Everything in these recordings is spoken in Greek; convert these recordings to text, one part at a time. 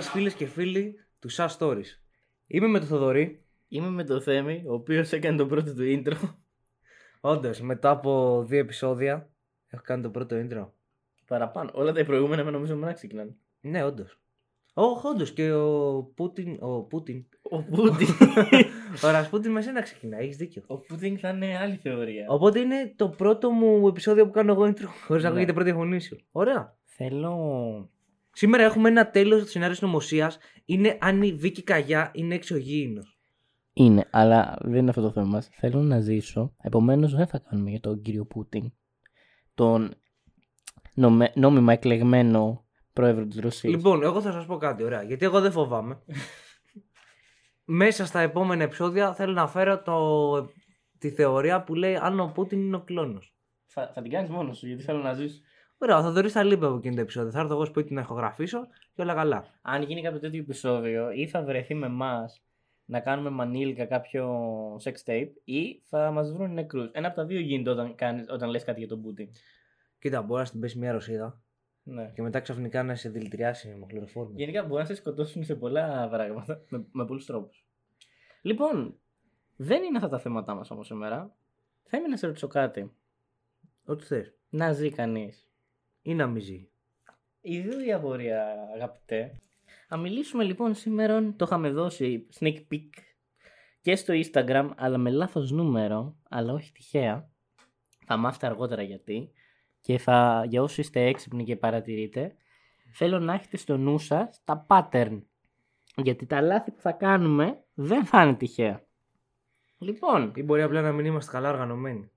Γεια σας φίλες και φίλοι του SA Stories. Είμαι με τον Θοδωρή. Είμαι με το Θέμη, ο οποίος έκανε το πρώτο του intro. Όντως, μετά από δύο επεισόδια έχω κάνει το πρώτο intro. Παραπάνω. Όλα τα προηγούμενα με νομίζω να ξεκινάνε. Ναι, όντως. Όχι, όντως και ο Πούτιν. Ο Πούτιν. Ο Πούτιν. ο Ρασπούτιν με σένα ξεκινάει, έχεις δίκιο. ο Πούτιν θα είναι άλλη θεωρία. Οπότε είναι το πρώτο μου επεισόδιο που κάνω εγώ intro. Χωρίς να Ναι. ακούγεται πρώτη φωνή σου. Ωραία. Θέλω. Σήμερα έχουμε ένα τέλος του σενάριου συνωμοσία. Είναι αν η Βίκη Καγιά είναι εξωγήινος. Είναι, αλλά δεν είναι αυτό το θέμα μας. Θέλω να ζήσω. Επομένως δεν θα κάνουμε για τον κύριο Πούτιν. Τον νομε- νόμιμα εκλεγμένο πρόεδρο της Ρωσίας. Λοιπόν, εγώ θα σας πω κάτι, ωραία. Γιατί εγώ δεν φοβάμαι. Μέσα στα επόμενα επεισόδια θέλω να φέρω το, τη θεωρία που λέει αν ο Πούτιν είναι ο κλόνος. Θα, θα την κάνεις μόνος σου, γιατί θέλω να ζήσω. Ωραία, θα δωρείς τα λείπει από εκείνο το επεισόδιο. Θα έρθω εγώ σπίτι να ηχογραφήσω και όλα καλά. Αν γίνει κάποιο τέτοιο επεισόδιο, ή θα βρεθεί με εμάς να κάνουμε μανίλικα κάποιο sex tape, ή θα μας βρουν νεκρούς. Ένα από τα δύο γίνεται όταν, κάνεις, όταν λες κάτι για τον Πούτιν. Κοίτα, μπορεί να στην πέσει μια Ρωσίδα Ναι. και μετά ξαφνικά να σε δηλητηριάσει με χλωροφόρμιο. Γενικά μπορεί να σε σκοτώσουν σε πολλά πράγματα με, με πολλούς τρόπους. Λοιπόν, δεν είναι αυτά τα θέματά μας όμως σήμερα. Θα ήμουν να σε ρωτήσω κάτι. Ό,τι θες. Να ζει κανείς. Ή να μην ζει. Ιδίου η απορία, αγαπητέ. Θα μιλήσουμε λοιπόν σήμερα, το είχαμε δώσει sneak peek και στο Instagram, αλλά με λάθος νούμερο, αλλά όχι τυχαία. Θα μάθετε αργότερα γιατί. Και θα, για όσοι είστε έξυπνοι και παρατηρείτε, θέλω να έχετε στο νου σας τα pattern. Γιατί τα λάθη που θα κάνουμε δεν θα είναι τυχαία. Λοιπόν, Ή μπορεί απλά να μην είμαστε καλά οργανωμένοι.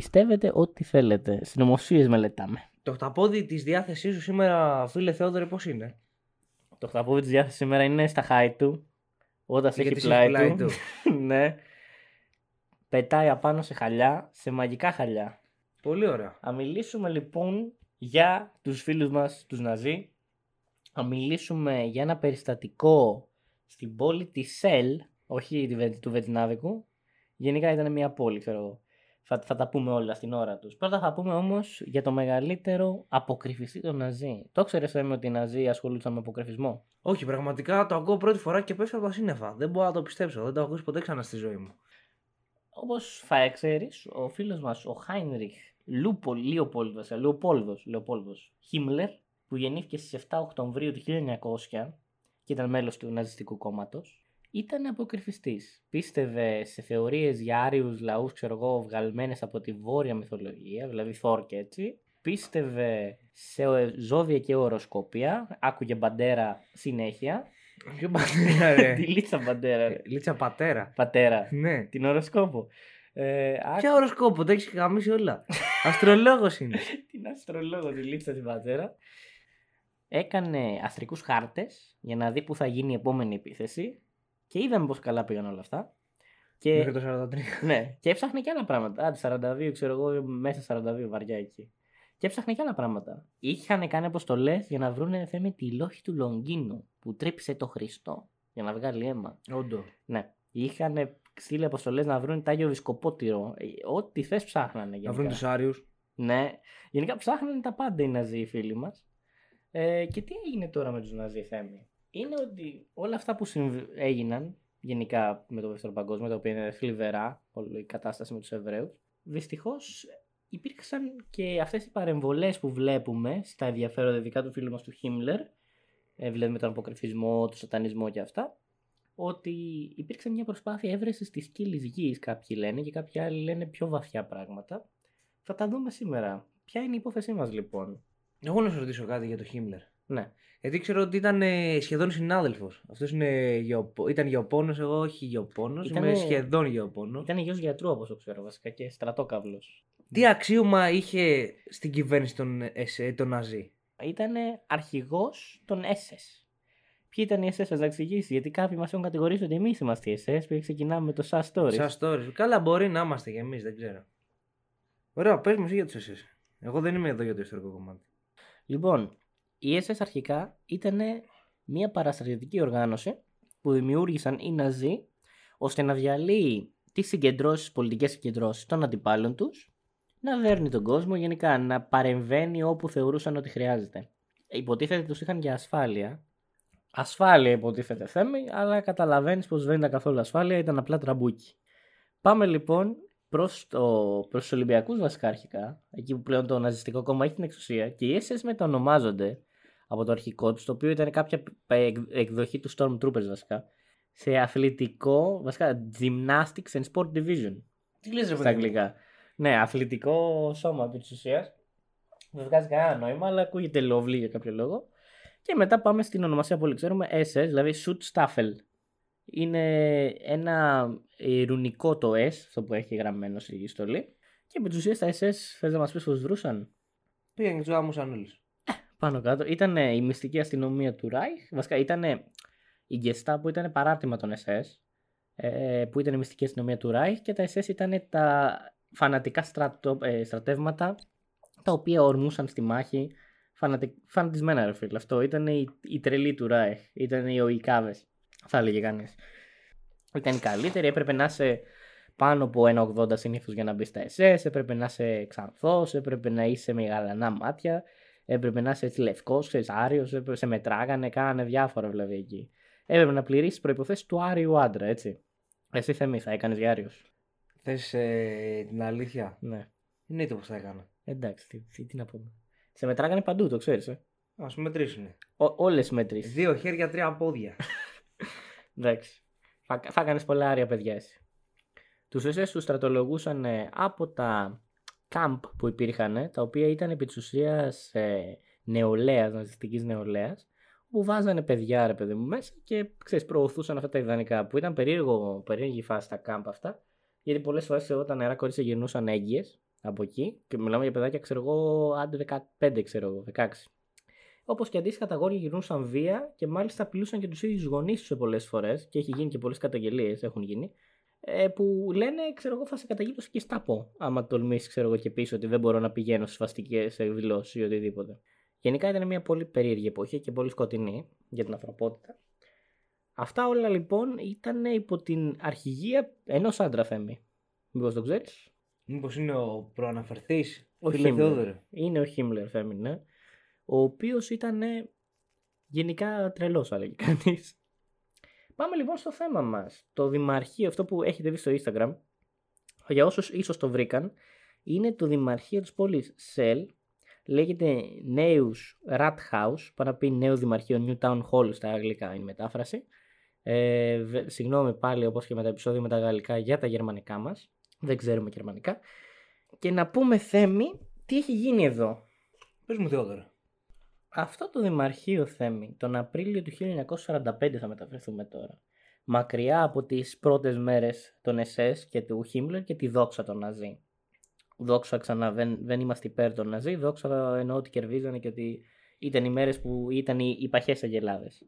Πιστεύετε ό,τι θέλετε. Συνωμοσίες μελετάμε. Το χταπόδι της διάθεσής σου σήμερα, φίλε Θεόδωρε, πώς είναι; Το χταπόδι της διάθεσης σήμερα είναι στα high του. Όταν σε έχει Γιατί σε πλάι, πλάι του. ναι. Πετάει απάνω σε χαλιά, σε μαγικά χαλιά. Πολύ ωραία. Θα μιλήσουμε λοιπόν για τους φίλους μας, τους Ναζί. Θα μιλήσουμε για ένα περιστατικό στην πόλη της Σελ, όχι τη Βε- του Βετινάβικου. Γενικά ήταν μια πόλη, ξέρω εγώ. Θα, θα τα πούμε όλα στην ώρα τους. Πρώτα θα πούμε όμως για το μεγαλύτερο αποκρυφιστή των Ναζί. Το ξέρεις Θέμη, ότι οι Ναζί ασχολούνταν με αποκρυφισμό; Όχι, πραγματικά το ακούω πρώτη φορά και πέφτω από τα σύννεφα. Δεν μπορώ να το πιστέψω. Δεν το έχω ακούσει ποτέ ξανά στη ζωή μου. Όπως θα ξέρεις, ο φίλος μας, ο Χάινριχ Λούπο, Λιοπόλδος, ε, Λεοπόλδος, Λεοπόλδος, Χίμλερ, που γεννήθηκε στις 7 Οκτωβρίου του 1900 και ήταν μέλος του ναζιστικού κόμματος, ήταν αποκρυφιστής. Πίστευε σε θεωρίες για άριους λαούς, ξέρω εγώ, βγαλμένες από τη βόρεια μυθολογία, δηλαδή Θόρ και έτσι. Πίστευε σε ε, ζώδια και οροσκόπια, άκουγε μπαντέρα συνέχεια. Ποιο πατέρα, ρε; Τη Λίτσα μπαντέρα, ρε. Λίτσα πατέρα. πατέρα. Ναι. Την οροσκόπο. Ε, άκου- Ποια οροσκόπο, τα έχεις γαμίσει όλα. Αστρολόγος είναι. την αστρολόγο τη Λίτσα την πατέρα. Έκανε αστρικούς χάρτες για να δει που θα γίνει η επόμενη επίθεση και είδαμε πως καλά πήγαν όλα αυτά. Μέχρι Και, το 43. ναι, και έψαχνε και άλλα πράγματα. Άντε 42 ξέρω εγώ μέσα 42 βαριά εκεί. Και έψαχνε και άλλα πράγματα. Είχαν κάνει αποστολέ για να βρουν θέμη τη λόχη του Λονγκίνου που τρύπησε το Χριστό για να βγάλει αίμα. Όντω. Ναι. Είχαν στείλει αποστολέ να βρουν τάγιο βισκοπότηρο. Ε, Ό,τι θες ψάχνανε. Να γενικά. βρουν τους Άριους. Ναι, γενικά ψάχνανε τα πάντα οι Ναζί οι φίλοι μας. Ε, και τι έγινε τώρα με τους Ναζί Θέμη; Είναι ότι όλα αυτά που συμβ- έγιναν γενικά με το Δεύτερο Παγκόσμιο, τα οποία είναι θλιβερά, όλη η κατάσταση με τους Εβραίους, δυστυχώς υπήρξαν και αυτές οι παρεμβολές που βλέπουμε στα ενδιαφέροντα ειδικά του φίλου μας του Χίμλερ, ε, δηλαδή με τον αποκρυφισμό, τον σατανισμό και αυτά, ότι υπήρξε μια προσπάθεια έβρεσης της κύλης γης, κάποιοι λένε, και κάποιοι άλλοι λένε πιο βαθιά πράγματα. Θα τα δούμε σήμερα. Ποια είναι η υπόθεσή μας λοιπόν; Εγώ να σου ρωτήσω κάτι για το Χίμλερ. Ναι. Γιατί ξέρω ότι ήταν ε, σχεδόν συνάδελφος. Αυτός γεωπο... ήταν γεωπόνος, εγώ όχι γεωπόνος. Ήτανε- Είμαι σχεδόν γεωπόνος. Ήταν γιος γιατρού όπως το ξέρω βασικά και στρατόκαυλος. Τι αξίωμα είχε στην κυβέρνηση των, ΕΣΕ, των Ναζί; Ήταν αρχηγός των SS. Ποιοι ήταν οι SS, θα τα εξηγήσεις; Γιατί κάποιοι μας έχουν κατηγορήσει ότι εμείς είμαστε οι SS, που ξεκινάμε με το SAS Stories. Σας stories. Καλά, μπορεί να είμαστε κι εμείς, δεν ξέρω. Ωραία, πες μου εσύ για τους SS. Εγώ δεν είμαι εδώ για το ιστορικό κομμάτι. Λοιπόν, οι SS αρχικά ήταν μια παραστρατιωτική οργάνωση που δημιούργησαν οι Ναζί ώστε να διαλύει τις συγκεντρώσεις, πολιτικές συγκεντρώσεις των αντιπάλων τους, να δέρνει τον κόσμο, γενικά να παρεμβαίνει όπου θεωρούσαν ότι χρειάζεται. Υποτίθεται τους είχαν για ασφάλεια ασφάλεια υποτίθεται θέμη, αλλά καταλαβαίνεις πως δεν ήταν καθόλου ασφάλεια, ήταν απλά τραμπούκοι. Πάμε λοιπόν προς το, προς τους Ολυμπιακούς βασικά αρχικά, εκεί που πλέον το ναζιστικό κόμμα έχει την εξουσία και οι SS μετανομάζονται από το αρχικό τους, το οποίο ήταν κάποια εκ- εκδοχή του Stormtroopers βασικά, σε αθλητικό, βασικά Gymnastics and Sport Division Τι λες ρε στα παιδί μου; αγγλικά. Ναι, αθλητικό σώμα επί της ουσίας. Δεν βγάζει κανένα νόημα, αλλά ακούγεται lovely για κάποιο λόγο. Και μετά πάμε στην ονομασία που όλοι ξέρουμε, SS, δηλαδή Shoot Staffel. Είναι ένα ε, ρουνικό το S, αυτό που έχει γραμμένο στη στολή. Και επί της ουσίας τα SS, θες να μας πεις πώς βρούσαν. Πήγαν και τους άμμουσαν όλους. Πάνω κάτω. Ήταν η μυστική αστυνομία του Ράιχ. Βασικά ήταν η Gestapo που ήταν παράρτημα των SS. ε, που ήταν η μυστική αστυνομία του Ράιχ και τα SS ήταν τα φανατικά στρατο, ε, στρατεύματα τα οποία ορμούσαν στη μάχη φανατι, φανατισμένα ρε φίλε. Αυτό ήταν η, η τρελή του Ράιχ. Ήταν οι οικάβες θα έλεγε κανείς. Ήταν η καλύτερη, έπρεπε να είσαι πάνω από 1,80 συνήθως για να μπεις στα SS, έπρεπε να είσαι ξανθός, έπρεπε να είσαι με γαλανά μάτια, έπρεπε να είσαι έτσι λευκό, άριος, έπρεπε σε μετράγανε, κάνανε διάφορα δηλαδή εκεί. Έπρεπε να πληρήσεις προποθέσει του άριου άντρα, έτσι. Εσύ θέμη θα έκανες για άριο. Θες ε, την αλήθεια; Ναι. Εννοείται πως θα έκανα. Εντάξει, τι, τι, τι να πούμε. Σε μετράγανε παντού, το ξέρεις. Ε. Ας μετρήσουνε. Όλες οι μετρήσεις. Δύο χέρια, τρία πόδια. Εντάξει. Θα, θα έκανε πολλά άρια παιδιά εσύ. Τους SS τους στρατολογούσαν ε, από τα camp που υπήρχαν, ε, τα οποία ήταν επί της ουσίας ε, νεολαίας, ναζιστικής νεολαίας, που βάζανε παιδιά ρε παιδί μου μέσα και ξέρεις, προωθούσαν αυτά τα ιδανικά που ήταν περίεργο, περίεργη φάση τα camp αυτά γιατί πολλές φορές ξέρω, τα νερά κορίτσια γυρνούσαν έγκυες από εκεί και μιλάμε για παιδάκια ξέρω εγώ άντε 15 ξέρω εγώ, 16 Όπως και αντίστοιχα τα αγόρια γυρνούσαν βία και μάλιστα απειλούσαν και τους ίδιους γονείς τους πολλές φορές και έχει γίνει και πολλές καταγγελίες έχουν γίνει. Ε, που λένε, ξέρω εγώ, θα σε καταγγείλω και στάπω. Άμα τολμήσεις, ξέρω εγώ, και πεις ότι δεν μπορώ να πηγαίνω στις φαστικές εκδηλώσει ή οτιδήποτε. Γενικά ήταν μια πολύ περίεργη εποχή και πολύ σκοτεινή για την ανθρωπότητα. Αυτά όλα λοιπόν ήταν υπό την αρχηγία ενός άντρα θέμη. Μήπως το ξέρεις; Μήπως είναι ο προαναφερθής. Ο Φίλε Χίμλερ. Θεόδωρε. Είναι ο Χίμλερ θέμη, ναι. Ο οποίος ήταν ε, γενικά τρελός, θα λέγει κανείς. Πάμε λοιπόν στο θέμα μας. Το δημαρχείο, αυτό που έχετε δει στο Instagram, για όσους ίσως το βρήκαν, είναι το δημαρχείο της πόλης Σελ. Λέγεται Νέους Rat House, πάνω να πει νέο δημαρχείο New Town Hall στα αγγλικά είναι η μετάφραση. Ε, βε- συγγνώμη πάλι όπως και με τα επεισόδια με τα γαλλικά για τα γερμανικά μας. Δεν ξέρουμε γερμανικά. Και να πούμε Θέμη, τι έχει γίνει εδώ; Πες μου Θεόδωρε. Αυτό το Δημαρχείο Θέμη, τον Απρίλιο του 1945 θα μεταφερθούμε τώρα. Μακριά από τις πρώτες μέρες των SS και του Χίμλερ και τη δόξα των Ναζί. Δόξα ξανά, δεν, δεν είμαστε υπέρ των Ναζί. Δόξα εννοώ ότι κερδίζανε και ότι ήταν οι μέρες που ήταν οι, οι παχές αγελάδες.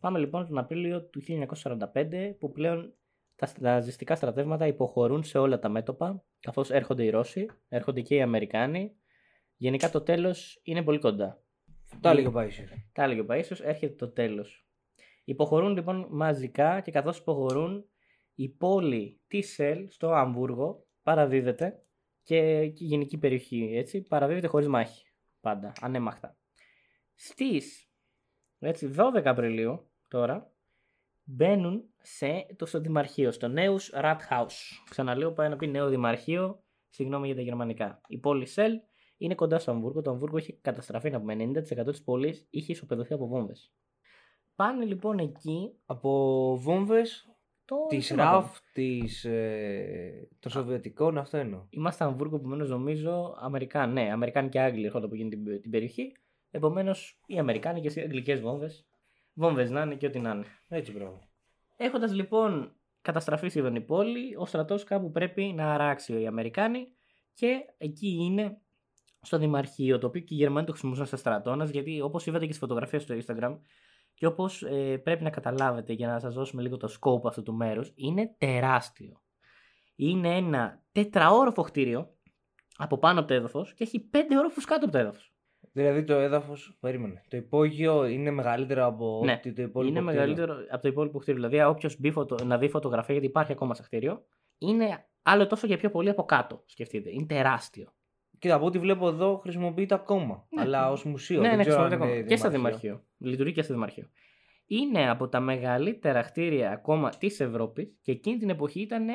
Πάμε λοιπόν τον Απρίλιο του 1945 που πλέον τα ναζιστικά στρατεύματα υποχωρούν σε όλα τα μέτωπα καθώς έρχονται οι Ρώσοι, έρχονται και οι Αμερικάνοι. Γενικά το τέλος είναι πολύ κοντά. Τα έλεγε ο Πάισερ. Τα έλεγε ο Παΐσιος, έρχεται το τέλος. Υποχωρούν λοιπόν μαζικά και καθώς υποχωρούν η πόλη της Σελ στο Αμβούργο παραδίδεται και και η γενική περιοχή έτσι παραδίδεται χωρίς μάχη πάντα, ανέμαχτα. Στις έτσι, 12 Απριλίου τώρα μπαίνουν σε, το στο Δημαρχείο, στο Νέους Rathaus. Ξαναλέω πάει να πει νέο Δημαρχείο, συγγνώμη για τα γερμανικά. Η πόλη Σελ είναι κοντά στο Αμβούργο. Το Αμβούργο έχει καταστραφεί να πούμε. 90% της πόλης είχε ισοπεδωθεί από βόμβες. Πάνε λοιπόν εκεί. Από βόμβες Το της τι να πω. ΡΑΦ, της, ε, των Σοβιετικών, αυτό εννοώ. Είμαστε Αμβούργο, επομένως νομίζω Αμερικάνοι. Ναι, Αμερικάνοι και Άγγλοι έρχονται από εκείνη την, την περιοχή. Επομένως οι Αμερικάνοι και οι αγγλικές βόμβες. Βόμβες να είναι και ό,τι να είναι. Έτσι μπράβο. Έχοντας λοιπόν καταστραφεί σχεδόν η πόλη, ο στρατός κάπου πρέπει να αράξει οι Αμερικάνοι και εκεί είναι στο Δημαρχείο, το οποίο και οι Γερμανοί το χρησιμοποιούσαν στα στρατόνα, γιατί όπως είδατε και στις φωτογραφίες στο Instagram, και όπως ε, πρέπει να καταλάβετε για να σας δώσουμε λίγο το scope αυτού του μέρους, είναι τεράστιο. Είναι ένα τετραόροφο κτίριο από πάνω από το έδαφος και έχει πέντε όροφους κάτω από το έδαφος. Δηλαδή το έδαφος, περίμενε. Το υπόγειο είναι μεγαλύτερο από Ναι, ότι το υπόλοιπο Είναι κτίριο; μεγαλύτερο από το υπόλοιπο κτίριο. Δηλαδή, όποιος μπει φωτο... να δει φωτογραφία, γιατί υπάρχει ακόμα σε κτίριο, είναι άλλο τόσο και πιο πολύ από κάτω. Σκεφτείτε. Είναι τεράστιο. Κοίτα, από ό,τι βλέπω εδώ χρησιμοποιείται ακόμα. Ναι. Αλλά ως μουσείο. ναι, δεν ναι, ξέρω αν χρησιμοποιείται ακόμα. είναι Και στα δημαρχείο. δημαρχείο. Λειτουργεί και στα δημαρχείο. είναι από τα μεγαλύτερα κτίρια ακόμα της Ευρώπης και εκείνη την εποχή ήταν,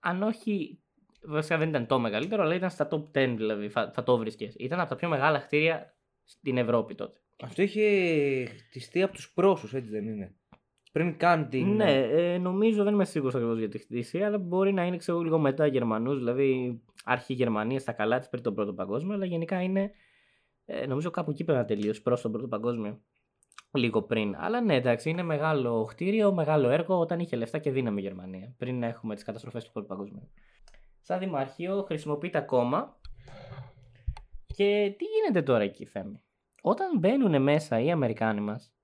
αν όχι. Βασικά δεν ήταν το μεγαλύτερο, αλλά ήταν στα top 10 δηλαδή. Θα, θα το βρίσκε. Ήταν από τα πιο μεγάλα κτίρια στην Ευρώπη τότε. Αυτό είχε χτιστεί από τους πρόσους, έτσι δεν είναι; Πριν καν την. Ναι, ε, νομίζω δεν είμαι σίγουρος ακριβώς για τη χτίση, αλλά μπορεί να είναι ξέρω, λίγο μετά Γερμανούς, δηλαδή αρχή Γερμανίας στα καλά της πριν τον Πρώτο Παγκόσμιο, αλλά γενικά είναι. Ε, νομίζω κάπου εκεί πρέπει να τελείωσε προς τον Πρώτο Παγκόσμιο. Λίγο πριν. Αλλά ναι, εντάξει, είναι μεγάλο κτίριο, μεγάλο έργο όταν είχε λεφτά και δύναμη η Γερμανία. Πριν να έχουμε τις καταστροφές του Πρώτου Παγκόσμιου. Σαν δημαρχείο χρησιμοποιείται ακόμα. Και τι γίνεται τώρα εκεί, Θέμη; Όταν μπαίνουν μέσα οι Αμερικάνοι μας,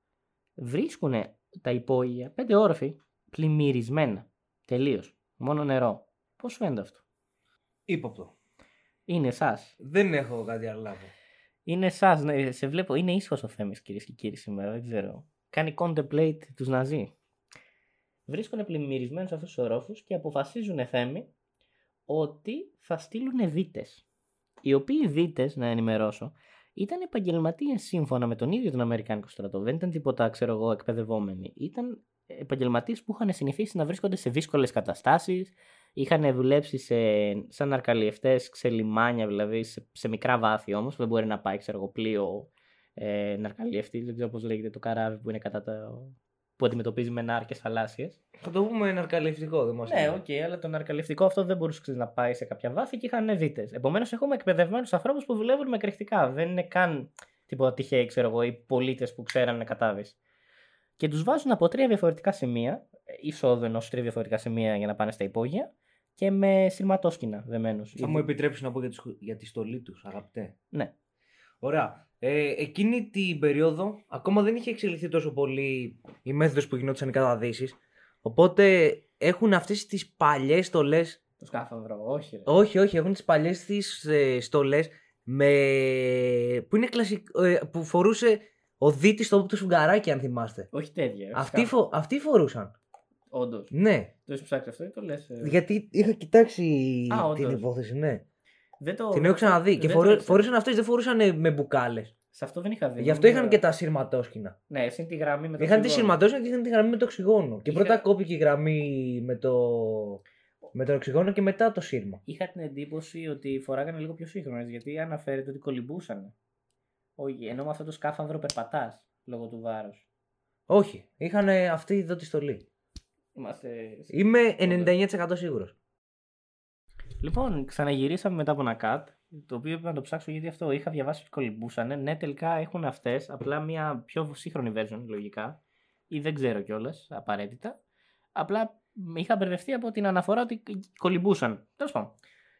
βρίσκουν τα υπόγεια πέντε όροφοι πλημμυρισμένα. Τελείως. Μόνο νερό. Πώς φαίνεται αυτό; Ήποπτο. Είναι εσάς. Δεν έχω κάτι άλλο να πω. Είναι εσάς. Ναι, σε βλέπω. Είναι ήσυχος ο Θέμης, κυρίες και κύριοι, σήμερα. Δεν ξέρω. Κάνει contemplate τους Ναζί. Βρίσκουν πλημμυρισμένους αυτούς τους ορόφους και αποφασίζουν Θέμη ότι θα στείλουν δίτες. Οι οποίοι δίτες, να ενημερώσω, ήταν επαγγελματίε σύμφωνα με τον ίδιο τον Αμερικάνικο στρατό. Δεν ήταν τίποτα, ξέρω εγώ, εκπαιδευόμενοι. Ήταν επαγγελματίες που είχαν συνηθίσει να βρίσκονται σε δύσκολες καταστάσεις, είχαν δουλέψει σε, σαν αρκαλιευτέ σε λιμάνια, δηλαδή σε, σε μικρά βάθη όμως. Δεν μπορεί να πάει, ξέρω εγώ, πλοίο ε, ναρκαλιευτή, δεν ξέρω πώς λέγεται το καράβι που είναι κατά τα, που αντιμετωπίζει με νάρκε θαλάσσιες. Θα το πούμε ναρκαλευτικό, δεν μας Ναι, οκ, okay, αλλά το ναρκαλευτικό αυτό δεν μπορούσε ξέρεις, να πάει σε κάποια βάθη και είχαν δίτες. Επομένως, έχουμε εκπαιδευμένους ανθρώπους που δουλεύουν με κρυκτικά. Δεν είναι καν τίποτα τυχαίοι, ξέρω εγώ, οι πολίτες που ξέρανε κατάβει. Και τους βάζουν από τρία διαφορετικά σημεία, εισόδου ενός τρία διαφορετικά σημεία για να πάνε στα υπόγεια και με σειρματόσκηνα δεμένους. Θα μου επιτρέψεις να πω για τη, για τη στολή τους, αγαπητέ; Ναι. Ωραία. Ε, εκείνη την περίοδο ακόμα δεν είχε εξελιχθεί τόσο πολύ η μέθοδος που γινόντουσαν οι καταδύσεις. Οπότε έχουν αυτές τις παλιές στολές. Το σκάφανδρο, όχι. Ρε. Όχι, όχι, έχουν τις παλιές τις ε, στολές με... που, είναι κλασικ... ε, που φορούσε ο Δίτης στο το σουγκαράκι αν θυμάστε. Όχι τέτοια. Αυτοί, φο... Αυτοί φορούσαν. Όντως. Ναι. Το έχεις ψάξει αυτό ή το λες. Γιατί είχα κοιτάξει Α, την όντως. υπόθεση, ναι. Δεν το... Την έχω ξαναδεί. δεν Και το φορού... ήξερα. φορούσαν αυτές, δεν φορούσαν με μπουκάλες. Σε αυτό δεν είχα δει. Γι' αυτό Νόμιζα- είχαν και τα σειρματόσκηνα. Ναι, εσύ τη γραμμή με το Είχαν τη οξυγόνο. σειρματόσκηνα και είχαν τη γραμμή με το οξυγόνο. Και Είχα- πρώτα κόπηκε η γραμμή με το, με το οξυγόνο και μετά το σύρμα. Είχα την εντύπωση ότι φοράγανε λίγο πιο σύγχρονες γιατί αναφέρεται ότι κολυμπούσαν. Όχι, ενώ με αυτό το σκάφανδρο περπατάς λόγω του βάρους. Όχι, είχαν αυτή εδώ τη στολή. Είμαστε. Είμαι 99% σίγουρος. Λοιπόν, ξαναγυρίσαμε μετά από ένα cut. Το οποίο έπρεπε να το ψάξω γιατί αυτό είχα διαβάσει ότι κολυμπούσανε. Ναι, τελικά έχουν αυτές, απλά μια πιο σύγχρονη version λογικά. Ή δεν ξέρω κιόλας απαραίτητα. Απλά είχα μπερδευτεί από την αναφορά ότι κολυμπούσαν. Τέλος πάντων.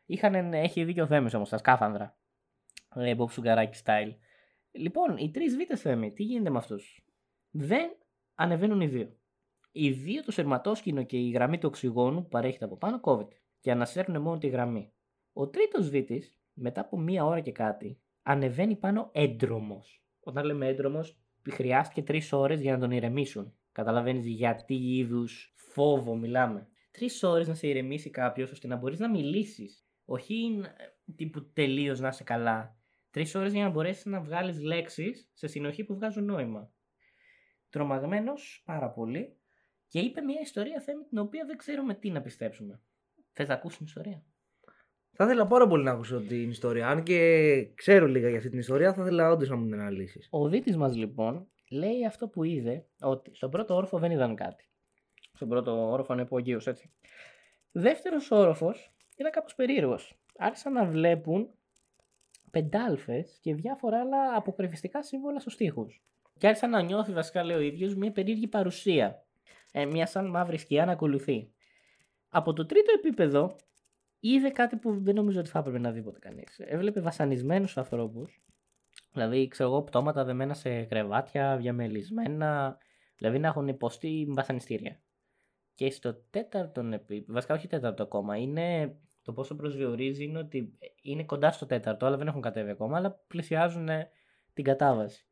Είχαν, έχει δίκιο ο Θέμης όμως, τα σκάφανδρα. Ε, Bob Σουγκαράκη style. Λοιπόν, οι τρεις β' Θέμη, τι γίνεται με αυτούς; Δεν ανεβαίνουν οι δύο. Οι δύο, το σερματόσκηνο και η γραμμή του οξυγόνου που παρέχεται από πάνω, κόβεται. Και ανασέρνουν μόνο τη γραμμή. Ο τρίτος β' μετά από μία ώρα και κάτι, ανεβαίνει πάνω έντρομος. Όταν λέμε έντρομος, χρειάστηκε τρεις ώρες για να τον ηρεμήσουν. Καταλαβαίνεις για τι είδους φόβο μιλάμε. Τρεις ώρες να σε ηρεμήσει κάποιος ώστε να μπορείς να μιλήσεις. Όχι ε, τύπου τελείως να είσαι καλά. Τρεις ώρες για να μπορέσεις να βγάλεις λέξεις σε συνοχή που βγάζουν νόημα. Τρομαγμένος πάρα πολύ και είπε μια ιστορία θέμη την οποία δεν ξέρουμε τι να πιστέψουμε. Θες να ακούσει την ιστορία. Θα ήθελα πάρα πολύ να ακούσω την ιστορία. Αν και ξέρω λίγα για αυτή την ιστορία, θα ήθελα όντως να μου την αναλύσεις. Ο δίτης μας λοιπόν λέει αυτό που είδε ότι στον πρώτο όροφο δεν είδαν κάτι. Στον πρώτο όροφο είναι υπογείος έτσι. Δεύτερος όροφος ήταν κάπως περίεργος. Άρχισαν να βλέπουν πεντάλφες και διάφορα άλλα αποκρυφιστικά σύμβολα στους τοίχους. Και άρχισαν να νιώθει βασικά λέει ο ίδιος μια περίεργη παρουσία. Ε, μια σαν μαύρη σκιά να ακολουθεί. Από το τρίτο επίπεδο είδε κάτι που δεν νομίζω ότι θα έπρεπε να δει ποτέ κανείς. Έβλεπε βασανισμένους ανθρώπους Δηλαδή, ξέρω εγώ, πτώματα δεμένα σε κρεβάτια, διαμελισμένα. Δηλαδή να έχουν υποστεί βασανιστήρια. Και στο τέταρτο επίπεδο, βασικά όχι τέταρτο ακόμα, είναι το πόσο προσδιορίζει είναι ότι είναι κοντά στο τέταρτο, αλλά δεν έχουν κατέβει ακόμα, αλλά πλησιάζουν την κατάβαση.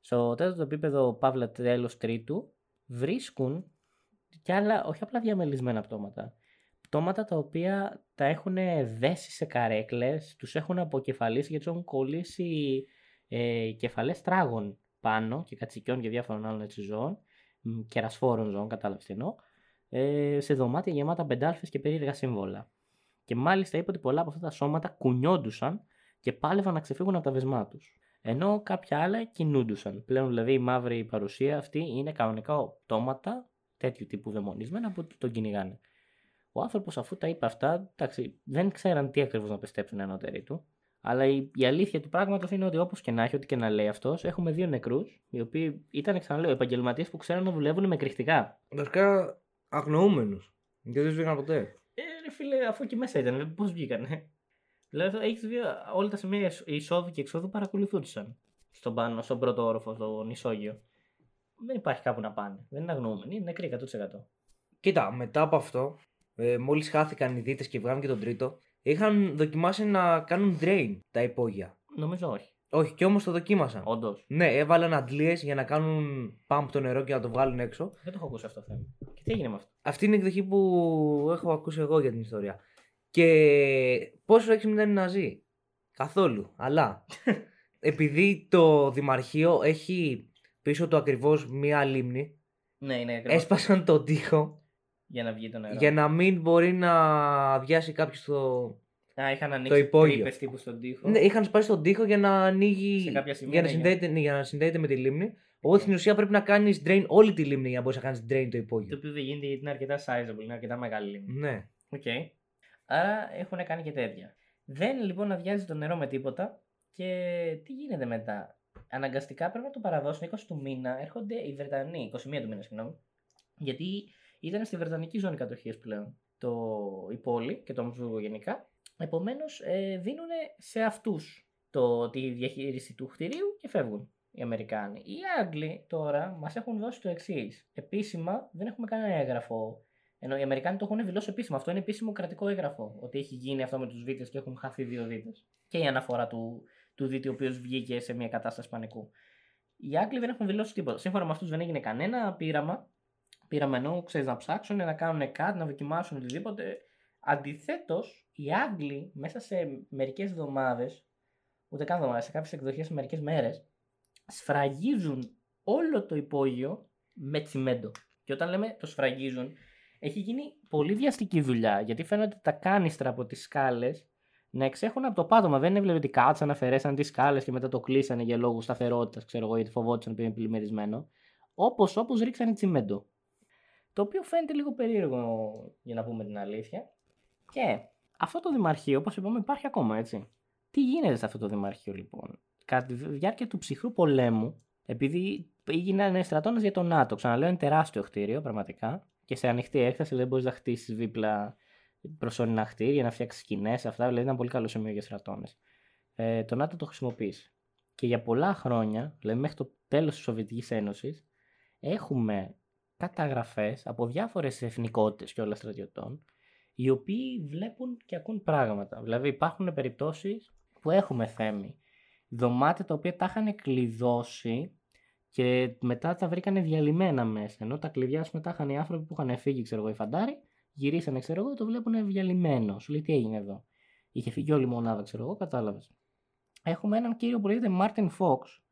Στο τέταρτο επίπεδο, παύλα τέλος τρίτου, βρίσκουν και άλλα, όχι απλά διαμελισμένα πτώματα. Πτώματα τα οποία τα έχουν δέσει σε καρέκλες, τους έχουν αποκεφαλίσει γιατί τους έχουν κολλήσει ε, κεφαλές τράγων πάνω και κατσικιών και διάφορων άλλων έτσι ζώων μ, κερασφόρων ζώων, κατάλαβες τι εννοώ, ε, σε δωμάτια γεμάτα πεντάλφες και περίεργα σύμβολα. Και μάλιστα είπε ότι πολλά από αυτά τα σώματα κουνιόντουσαν και πάλευαν να ξεφύγουν από τα βεσμά τους. Ενώ κάποια άλλα κινούντουσαν. Πλέον δηλαδή η μαύρη παρουσία αυτή είναι κανονικά πτώματα τέτοιου τύπου δαιμονισμένα που τον κυνηγάνε. Ο άνθρωπος, αφού τα είπε αυτά, εντάξει, δεν ξέραν τι ακριβώς να πιστέψουν οι ανώτεροι του. Αλλά η, η αλήθεια του πράγματος είναι ότι όπως και να έχει, ό,τι και να λέει αυτός, έχουμε δύο νεκρούς, οι οποίοι ήταν, ξαναλέω, επαγγελματίες που ξέραν να δουλεύουν με κρυκτικά. Βασικά αγνοούμενους. Γιατί δεν σβήγαν ποτέ. Ε, ρε φίλε, αφού εκεί μέσα ήταν, πώς βγήκανε; Δηλαδή, έχεις δει όλα τα σημεία εισόδου και εξόδου παρακολουθούνταν στον πάνω, στον πρώτο όροφο, στον ισόγειο. Δεν υπάρχει κάπου να πάνε. Δεν είναι αγνοούμενοι, είναι νεκροί 100%. Κοίτα, μετά από αυτό, ε, μόλις χάθηκαν οι δίτες και βγάλαν και τον τρίτο, είχαν δοκιμάσει να κάνουν drain τα υπόγεια. Νομίζω όχι. Όχι, και όμως το δοκίμασαν. Όντως. Ναι, έβαλαν αντλίες για να κάνουν pump το νερό και να το βγάλουν έξω. Δεν το έχω ακούσει αυτό το θέμα. Και τι έγινε με αυτό; Αυτή είναι η εκδοχή που έχω ακούσει εγώ για την ιστορία. Και πόσο έξυπνοι ήταν οι Ναζί; Καθόλου. Αλλά επειδή το Δημαρχείο έχει πίσω του ακριβώς μία λίμνη, Ναι, είναι ακριβώς. έσπασαν τον τοίχο Για να βγει το νερό. για να μην μπορεί να αδειάσει κάποιος το. Α, είχαν ανοίξει υπόγειο. τρύπες τύπου στον τοίχο. Ναι, είχαν σπάσει τον τοίχο για να ανοίγει. Σε κάποια σημεία, για, να ναι, συνδέεται, ναι, για να συνδέεται με τη λίμνη. Οπότε στην ουσία πρέπει να κάνεις drain όλη τη λίμνη για να μπορείς να κάνεις drain το Το υπόγειο. οποίο δεν γίνεται γιατί είναι αρκετά sizable, είναι αρκετά μεγάλη λίμνη. Ναι. Οκ. Άρα έχουν κάνει και τέτοια. Δεν λοιπόν αδειάζει το νερό με τίποτα και τι γίνεται μετά; Αναγκαστικά πρέπει να το παραδώσουν 20 του μήνα. Έρχονται οι Βρετανοί, 21 του μήνα, συγγνώμη. Γιατί ήταν στη Βρετανική ζώνη κατοχής πλέον το, η πόλη και το Αμσβούργο γενικά. Επομένως ε, δίνουν σε αυτούς τη διαχείριση του κτηρίου και φεύγουν οι Αμερικάνοι. Οι Άγγλοι τώρα μας έχουν δώσει το εξής. Επίσημα δεν έχουμε κανένα έγγραφο ενώ οι Αμερικάνοι το έχουν δηλώσει επίσημα. Αυτό είναι επίσημο κρατικό έγγραφο. Ότι έχει γίνει αυτό με τους Δίτε και έχουν χαθεί δύο Δίτε. Και η αναφορά του, του Δίτη, ο οποίος βγήκε σε μια κατάσταση πανικού. Οι Άγγλοι δεν έχουν δηλώσει τίποτα. Σύμφωνα με αυτούς δεν έγινε κανένα πείραμα. Πείραμα ενώ ξέρεις να ψάξουν, να κάνουν κάτι, να δοκιμάσουν οτιδήποτε. Αντιθέτως, οι Άγγλοι μέσα σε μερικές εβδομάδες, ούτε καν εβδομάδες, σε κάποιες εκδοχές σε μερικές μέρες, σφραγίζουν όλο το υπόγειο με τσιμέντο. Και όταν λέμε το σφραγίζουν, έχει γίνει πολύ βιαστική δουλειά. Γιατί φαίνεται τα κάνιστρα από τις σκάλες να εξέχουν από το πάτωμα. Δεν έβλεπε ότι κάτσαν, αφαιρέσαν τις σκάλες και μετά το κλείσανε για λόγους σταθερότητας, ξέρω εγώ, γιατί φοβόντουσαν ότι είναι πλημμυρισμένο. Όπως όπως ρίξανε τσιμέντο. Το οποίο φαίνεται λίγο περίεργο, για να πούμε την αλήθεια. Και αυτό το δημαρχείο, όπως είπαμε, υπάρχει ακόμα, έτσι. Τι γίνεται σε αυτό το δημαρχείο, λοιπόν; Κατά τη διάρκεια του ψυχρού πολέμου, επειδή έγιναν στρατώνες για το ΝΑΤΟ, ξαναλέω, είναι τεράστιο κτίριο, πραγματικά, και σε ανοιχτή έκταση, δηλαδή μπορείς να χτίσεις δίπλα προσωρινά κτίρια, να φτιάξεις σκηνές, αυτά, δηλαδή ήταν πολύ καλό σημείο για στρατώνες. Ε, το ΝΑΤΟ το χρησιμοποίησε. Και για πολλά χρόνια, δηλαδή μέχρι το τέλος της Σοβιετικής Ένωσης, έχουμε καταγραφές από διάφορες εθνικότητες και όλα στρατιωτών, οι οποίοι βλέπουν και ακούν πράγματα. Δηλαδή υπάρχουν περιπτώσεις που έχουμε θέμη. Δωμάτια τα οποία τα είχαν κλειδώσει και μετά τα βρήκανε διαλυμένα μέσα. Ενώ τα κλειδιά σου μετά είχαν οι άνθρωποι που είχαν φύγει, ξέρω εγώ, οι φαντάροι, γυρίσανε, ξέρω εγώ, το βλέπουν διαλυμένο. Σου λέει τι έγινε εδώ. Είχε φύγει όλη η μονάδα, ξέρω εγώ, κατάλαβες. Έχουμε έναν κύριο που λέγεται Μάρτιν Φόξ,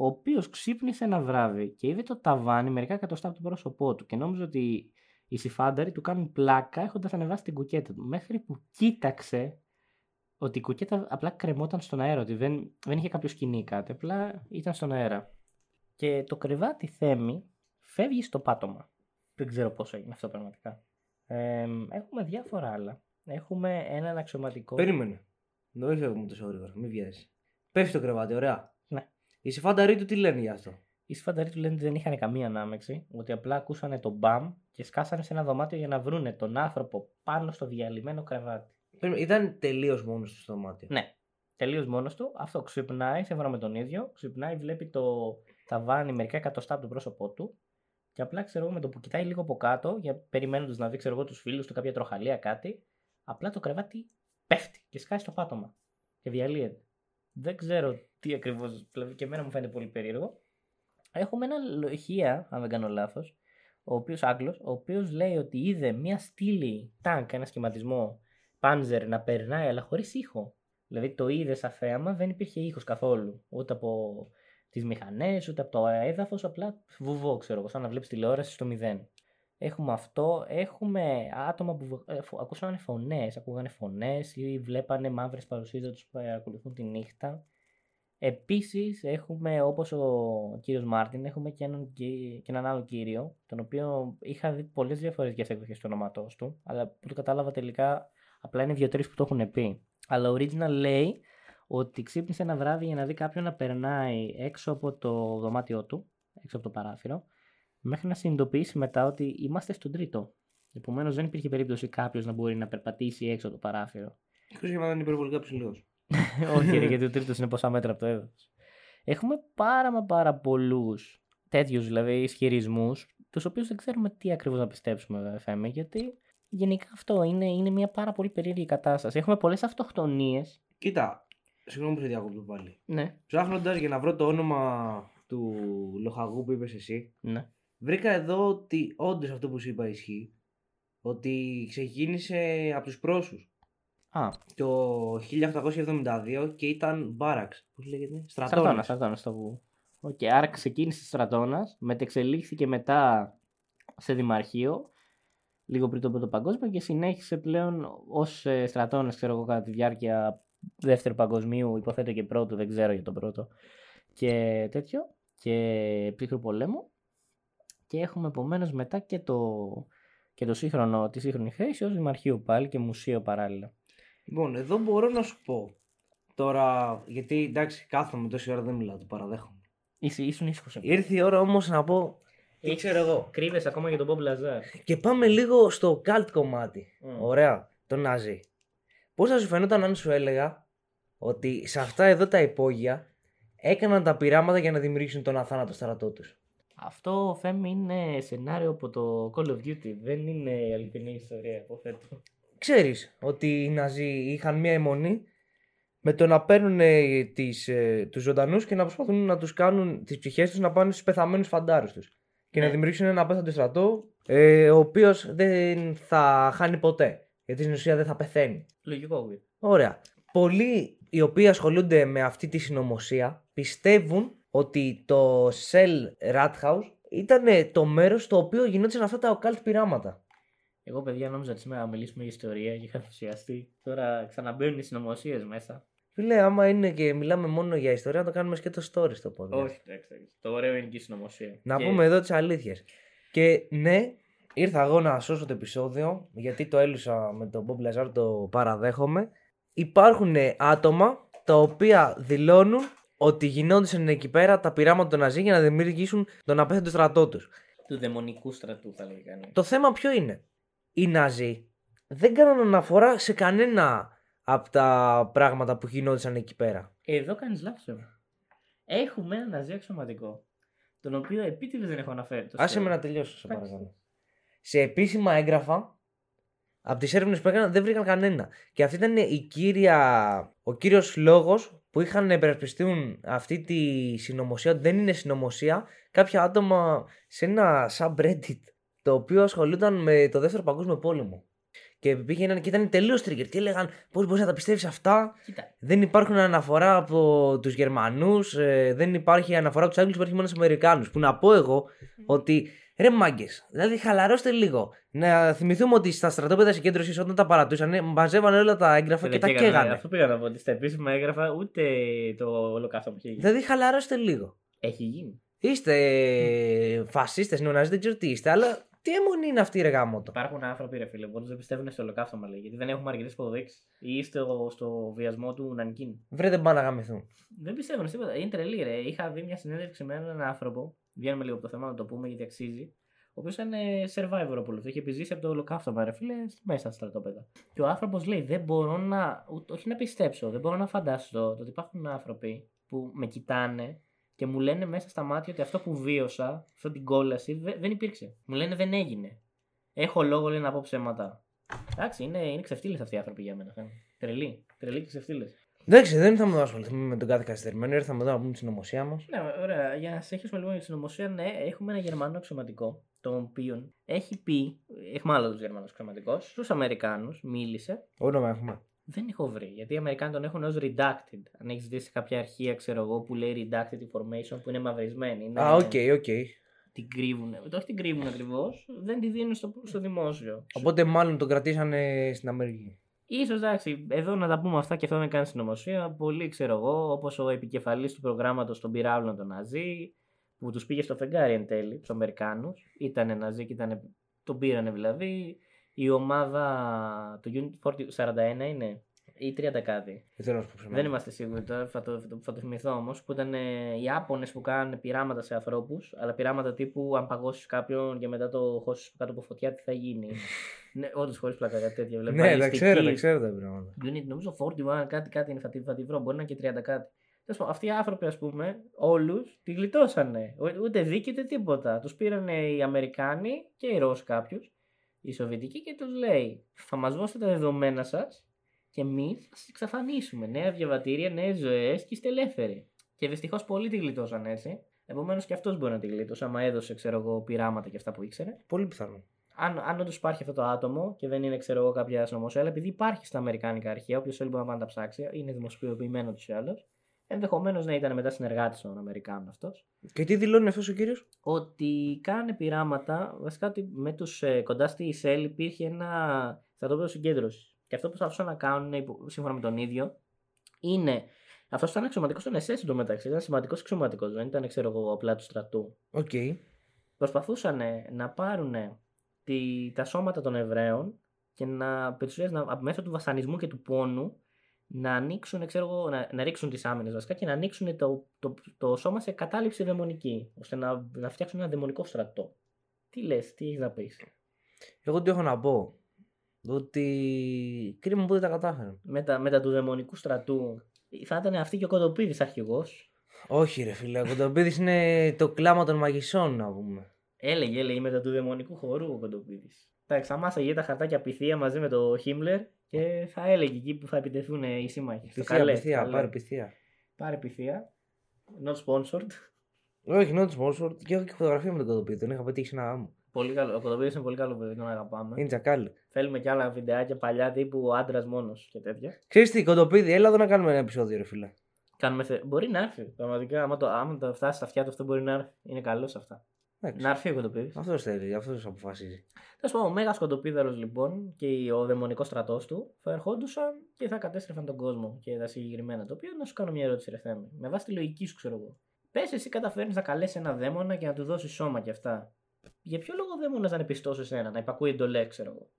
ο οποίος ξύπνησε ένα βράδυ και είδε το ταβάνι μερικά εκατοστά από το πρόσωπό του και νόμιζε ότι οι συφάνταροι του κάνουν πλάκα έχοντας ανεβάσει την κουκέτα του. Μέχρι που κοίταξε ότι η κουκέτα απλά κρεμόταν στον αέρα, ότι δεν, δεν είχε κάποιο σκηνή ή κάτι, απλά ήταν στον αέρα. Και το κρεβάτι θέμη φεύγει στο πάτωμα. Δεν ξέρω πόσο έγινε αυτό πραγματικά. Ε, έχουμε διάφορα άλλα. Έχουμε έναν αξιωματικό. Περίμενε. Δεν φεύγουμε τόσο γρήγορα. Μην βιάζει. Πέφτει το κρεβάτι, ωραία. Ναι. Οι συμφάνταροι του τι λένε για αυτό. Οι συμφανταροί του λένε ότι δεν είχαν καμία ανάμεξη, ότι απλά ακούσανε το μπαμ και σκάσανε σε ένα δωμάτιο για να βρούνε τον άνθρωπο πάνω στο διαλυμένο κρεβάτι. Περίμενε, Ήταν τελείως μόνος του στο δωμάτιο. Ναι, τελείως μόνος του. Αυτό ξυπνάει, σύμφωνα με τον ίδιο, ξυπνάει, βλέπει το ταβάνι μερικά εκατοστά από το πρόσωπό του και απλά ξέρω εγώ με το που κοιτάει λίγο από κάτω, για περιμένοντας να δει ξέρω εγώ τους φίλους του, κάποια τροχαλία, κάτι, απλά το κρεβάτι πέφτει και σκάει στο πάτωμα και διαλύεται. Δεν ξέρω τι ακριβώς, δηλαδή και εμένα μου φαίνεται πολύ περίεργο. Έχουμε ένα λοχεία, αν δεν κάνω λάθος, ο οποίος Άγγλος, ο οποίος λέει ότι είδε μια στήλη τάγκ, ένα σχηματισμό Panzer να περνάει, αλλά χωρίς ήχο. Δηλαδή το είδε σαν θέαμα, δεν υπήρχε ήχος καθόλου. Ούτε από τις μηχανές, ούτε από το έδαφο. Απλά βουβό, ξέρω εγώ, σαν να βλέπεις τηλεόραση στο μηδέν. Έχουμε αυτό. Έχουμε άτομα που ε, φω- ακούσανε φωνές, ακούγανε φωνές ή βλέπανε μαύρες παρουσίες να τους παρακολουθούν τη νύχτα. Επίσης, έχουμε όπως ο κύριος Μάρτιν, έχουμε και έναν, κυ- και έναν άλλο κύριο, τον οποίο είχα δει πολλές διαφορετικέ εκδοχές του ονόματό του, αλλά που το κατάλαβα τελικά απλά είναι δύο-τρεις που το έχουν πει. Αλλά ο Original λέει ότι ξύπνησε ένα βράδυ για να δει κάποιον να περνάει έξω από το δωμάτιό του, έξω από το παράθυρο, μέχρι να συνειδητοποιήσει μετά ότι είμαστε στον τρίτο. Επομένως, δεν υπήρχε περίπτωση κάποιος να μπορεί να περπατήσει έξω από το παράθυρο. Εκτό και αν ήταν υπερβολικά ψηλός. Όχι, ρε, γιατί ο τρίτος είναι πόσα μέτρα από το έδαφος. Έχουμε πάρα μα πάρα πολλούς τέτοιους δηλαδή ισχυρισμούς, τους οποίους δεν ξέρουμε τι ακριβώς να πιστέψουμε, βέβαια, Φέμη, γιατί γενικά αυτό είναι, είναι μια πάρα πολύ περίεργη κατάσταση. Έχουμε πολλές αυτοκτονίες. Κοίτα, συγγνώμη που σε διακόπτω πάλι. Ναι, Ψάχνοντας για να βρω το όνομα του λοχαγού που είπες εσύ, ναι. Βρήκα εδώ ότι όντως αυτό που σου είπα ισχύει. Ότι ξεκίνησε από τους Πρώσους Α, το 1872 και ήταν barracks. Πώς λέγεται, στρατώνα, στρατώνα. στρατώνα το που. Οκ, άρα ξεκίνησε στρατώνα, μετεξελίχθηκε μετά σε δημαρχείο, λίγο πριν το πρώτο παγκόσμιο και συνέχισε πλέον ως στρατώνα, ξέρω εγώ, κατά τη διάρκεια δεύτερου παγκοσμίου, υποθέτω και πρώτου, δεν ξέρω για τον πρώτο. Και τέτοιο. Και ψυχρού πολέμου. Και έχουμε επομένως μετά και το, και το σύγχρονο, τη σύγχρονη χρήση ως δημαρχείο πάλι και μουσείο παράλληλα. Λοιπόν, εδώ μπορώ να σου πω. Τώρα, γιατί εντάξει, κάθομαι τόση ώρα δεν μιλάω, το παραδέχομαι. Είσαι, ήσουν ήσυχος. Ήρθε η ώρα όμως να πω. Τι Έχεις- ξέρω εγώ. Κρύβεσαι ακόμα για τον Μπομπ Λαζάρ. Και πάμε λίγο στο cult κομμάτι. Mm. Ωραία, το Ναζί. Πώς θα σου φαινόταν αν σου έλεγα ότι σε αυτά εδώ τα υπόγεια έκαναν τα πειράματα για να δημιουργήσουν τον αθάνατο στρατό τους; Αυτό Φέμ είναι σενάριο από το Call of Duty. Δεν είναι αληθινή ιστορία, υποθέτω. Ξέρεις ότι οι Ναζί είχαν μία αιμονή με το να παίρνουν ε, τις, ε, τους ζωντανούς και να προσπαθούν να τους κάνουν τις ψυχές τους να πάνε στους πεθαμένους φαντάρους τους. Και Ναι. να δημιουργήσουν ένα απέθαντο στρατό ε, ο οποίος δεν θα χάνει ποτέ. Γιατί στην ουσία δεν θα πεθαίνει. Λογικό, Will. Ωραία. Πολλοί οι οποίοι ασχολούνται με αυτή τη συνωμοσία πιστεύουν ότι το Cell Rat House ήταν το μέρος στο οποίο γινόντουσαν αυτά τα occult πειράματα. Εγώ, παιδιά, νόμιζα ότι σήμερα να μιλήσουμε για ιστορία και είχα ενθουσιαστεί. Τώρα ξαναμπαίνουν οι συνωμοσίες μέσα. Φίλε, άμα είναι και μιλάμε μόνο για ιστορία, να το κάνουμε και το story στο podcast. Όχι, εντάξει. εντάξει. Το ωραίο είναι και η συνωμοσία. Να Και- πούμε εδώ τις αλήθειες. Και ναι, ήρθα εγώ να σώσω το επεισόδιο, γιατί το έλυσα με τον Bob Lazar, το παραδέχομαι. Υπάρχουν άτομα τα οποία δηλώνουν ότι γινόντουσαν εκεί πέρα τα πειράματα των Ναζί για να δημιουργήσουν τον απέθαντο στρατό τους. Του δαιμονικού στρατού, θα λέγει κανεί. Το θέμα ποιο είναι; Οι Ναζί δεν κάνουν αναφορά σε κανένα από τα πράγματα που γινόντουσαν εκεί πέρα. Εδώ κάνεις λάθος. Έχουμε ένα ναζί αξιωματικό. Τον οποίο επίτηδες δεν έχω αναφέρει. το Άσε story. με να τελειώσω, σε Εντάξει. παρακαλώ. Σε επίσημα έγγραφα, από τις έρευνες που έκαναν δεν βρήκαν κανένα. Και αυτή ήταν η κύρια, ο κύριος λόγος που είχαν να υπερασπιστούν αυτή τη συνωμοσία, ότι δεν είναι συνωμοσία, κάποια άτομα σε ένα subreddit, το οποίο ασχολούνταν με το δεύτερο παγκόσμιο πόλεμο. Και πήγαιναν και ήταν τελείως trigger. Τι έλεγαν, πώς μπορείς να τα πιστεύεις αυτά, Κοίτα, δεν υπάρχουν αναφορά από τους Γερμανούς, δεν υπάρχει αναφορά από τους Άγγλους, υπάρχει μόνο στους Αμερικάνους. Που να πω εγώ ότι ρε μάγκες, δηλαδή χαλαρώστε λίγο. Να θυμηθούμε ότι στα στρατόπεδα συγκέντρωσης όταν τα παρατούσαν, μαζεύανε όλα τα έγγραφα και δεν τα καίγανε. καίγανε. Αυτό πήγα να πω. Ότι στα επίσημα έγγραφα ούτε το ολοκαύτωμα είχε γίνει. Δηλαδή χαλαρώστε λίγο. Έχει γίνει. Είστε φασίστες, νεοναζί, δεν ξέρω τι είστε, αλλά τι αιμονή είναι αυτή, ρε γάμοτο. Υπάρχουν άνθρωποι, ρε φίλε, που δεν πιστεύουν στο ολοκαύτωμα, λέει, γιατί δεν έχουμε αρκετές υποδείξεις. Ή στο, στο βιασμό του Νανκίν. Βρε δεν πάνε να γαμηθούν. Δεν πιστεύουν σε τίποτα. Είναι τρελή, ρε. Είχα δει μια συνέντευξη με έναν άνθρωπο. Βγαίνουμε λίγο από το θέμα να το πούμε γιατί αξίζει. Ο οποίος ήταν ε, survivor από όλο. Είχε επιζήσει από το ολοκαύτωμα, ρε φίλε, μέσα στα στρατόπεδα. Και ο άνθρωπος λέει: Δεν μπορώ να. ούτε- Όχι να πιστέψω, δεν μπορώ να φανταστώ το ότι υπάρχουν άνθρωποι που με κοιτάνε και μου λένε μέσα στα μάτια ότι αυτό που βίωσα, αυτή την κόλαση, δε- δεν υπήρξε. Μου λένε δεν έγινε. Έχω λόγο λέει, να πω ψέματα. Εντάξει, είναι, είναι ξεφτύλες αυτοί οι άνθρωποι για μένα. φαίνεται. Τρελή. Τρελή και ξεφτίλες. Εντάξει, δεν θα με ασχοληθούμε με τον κάθε καθυστερημένο, ήρθαμε εδώ να πούμε τη συνωμοσία μας. Ναι, ωραία. Για να συνεχίσουμε λίγο για τη συνωμοσία, ναι, έχουμε ένα Γερμανό αξιωματικό, τον οποίο έχει πει, έχουμε άλλο Γερμανό αξιωματικό, στους Αμερικάνους, μίλησε. Όνομα έχουμε. Δεν έχω βρει. Γιατί οι Αμερικάνοι τον έχουν ως redacted. Αν έχεις δει σε κάποια αρχεία, ξέρω εγώ, που λέει redacted information που είναι μαυρισμένη. Είναι... Α, OK, OK. Την κρύβουν. Το όχι την κρύβουν ακριβώς, δεν τη δίνουν στο, στο δημόσιο. Οπότε μάλλον τον κρατήσανε στην Αμερική. Ίσως εντάξει, εδώ να τα πούμε αυτά και αυτό δεν κάνει συνωμοσία. Πολύ ξέρω εγώ, όπως ο επικεφαλής του προγράμματος των πυράβλων των Ναζί, που τους πήγε στο φεγγάρι εν τέλει, τους Αμερικάνους. Ήταν Ναζί και ήταν, τον πήρανε δηλαδή. Η ομάδα του Unit 41 είναι ή 30 κάτι. Δεν θέλω να σου πω ψέματα. Δεν είμαστε σίγουροι τώρα, θα το, θα το, θα το θυμηθώ όμως. Που ήταν ε, οι Άπωνες που κάνανε πειράματα σε ανθρώπους, αλλά πειράματα τύπου αν παγώσεις κάποιον και μετά το χώσεις κάτω από φωτιά, τι θα γίνει. ναι, όντως χωρίς πλάκα κάτι τέτοιο. Δηλαδή, Ναι, τα μπαλιστική. ξέρω, τα ξέρω τα πράγματα. Unit, νομίζω 41, κάτι, κάτι είναι, θα τη, θα τη βρω. Μπορεί να είναι και 30 κάτι. Τέλος πάντων, αυτοί οι άνθρωποι, ας πούμε, όλους τη γλιτώσανε. Ο- Ούτε δίκη ούτε τίποτα. Τους πήρανε οι Αμερικάνοι και οι Ρώσοι κάποιους, οι Σοβιετικοί, και τους λέει: Θα μας δώσετε τα δεδομένα σας και εμείς θα σα εξαφανίσουμε. Νέα διαβατήρια, νέες ζωές και είστε ελεύθεροι. Και δυστυχώς πολλοί τη γλιτώσαν έτσι. Επομένως και αυτός μπορεί να τη γλίτωσε, άμα έδωσε, ξέρω εγώ, πειράματα και αυτά που ήξερε Πολύ πιθανό. αν, αν όντως υπάρχει αυτό το άτομο και δεν είναι, ξέρω εγώ, κάποια συνωμοσία, αλλά επειδή υπάρχει στα Αμερικάνικα αρχεία, όποιος θέλει μπορεί να πάει να τα ψάξει, είναι δημοσιοποιημένο τους ή άλλως, ενδεχομένως να ήταν μετά συνεργάτης των Αμερικάνων αυτός, Και τι δηλώνει αυτός ο κύριος; ότι κάνανε πειράματα, βασικά ότι με τους ε, κοντά στη ΣΕΛ υπήρχε ένα στρατόπεδο συγκέντρωσης. Και αυτό που προσπαθούσαν να κάνουν, υπο- σύμφωνα με τον ίδιο, είναι. Αυτός ήταν αξιωματικός των SS εντωμεταξύ. Ήταν σημαντικός αξιωματικός, δεν ήταν, ξέρω εγώ, απλά του στρατού Οκ. προσπαθούσαν να πάρουν τη, τα σώματα των Εβραίων και να, περισσότερες, να μέσω του βασανισμού και του πόνου να ανοίξουν, ξέρω εγώ, να, να ρίξουν τις άμυνες βασικά και να ανοίξουν το, το, το, σώμα σε κατάληψη δαιμονική, ώστε να, να φτιάξουν ένα δαιμονικό στρατό. Τι λες, τι έχεις να πεις; Εγώ τι έχω να πω. Ότι κρίμα που δεν τα κατάφεραν. Μετά, μετά του δαιμονικού στρατού θα ήταν αυτή και ο Κοντοπίδης αρχηγός. Όχι, ρε φίλε. Ο Κοντοπίδης είναι το κλάμα των μαγισσών, να πούμε. Έλεγε, έλεγε μετά του δαιμονικού χορού ο Κοντοπίδης. Εντάξει, θα μάσαγε τα χαρτάκια πυθία μαζί με το Χίμλερ και θα έλεγε εκεί που θα επιτεθούν οι σύμμαχοι. Στο Πυθία, καλέ, πυθία, καλέ. πάρε πυθία. Πάρε πυθία. Not sponsored. Όχι, not sponsor. Και έχω και φωτογραφία με τον Κοντοπίδη. Τον είχα πετύχει σε ένα γάμο. Πολύ καλό. Ο Κοντοπίδης είναι πολύ καλό παιδί, τον αγαπάμε. Είναι τσακάλι. Θέλουμε κι άλλα βιντεάκια παλιά τύπου άντρας μόνος και τέτοια. Ξέρεις τι, Κοντοπίδη, έλα εδώ να κάνουμε ένα επεισόδιο, ρε φίλε. Κάνουμε θε... Μπορεί να έρθει. Πραγματικά, άμα το, άμα το φτάσει στα αυτιά του, αυτό μπορεί να έρθει. Είναι καλός σε αυτά. Εντάξει. Να έρθει ο Κοντοπίδης. Αυτός θέλει, αυτός αποφασίζει. Τέλο πάντων, ο Μέγας Κοντοπίδαρος λοιπόν και ο δαιμονικός στρατός του θα ερχόντουσαν και θα κατέστρεφαν τον κόσμο και τα συγκεκριμένα. Το οποίο να σου κάνω μια ερώτηση, ρε Θέμη. Με βάση τη λογική σου, ξέρω εγώ. Πες εσύ καταφέρνεις να καλέσεις ένα δαίμονα και να του δώσεις σώμα και αυτά. Για ποιο λόγο ο δαίμονα να είναι πιστός σε σένα, να υπακούει εντολές, ξέρω εγώ.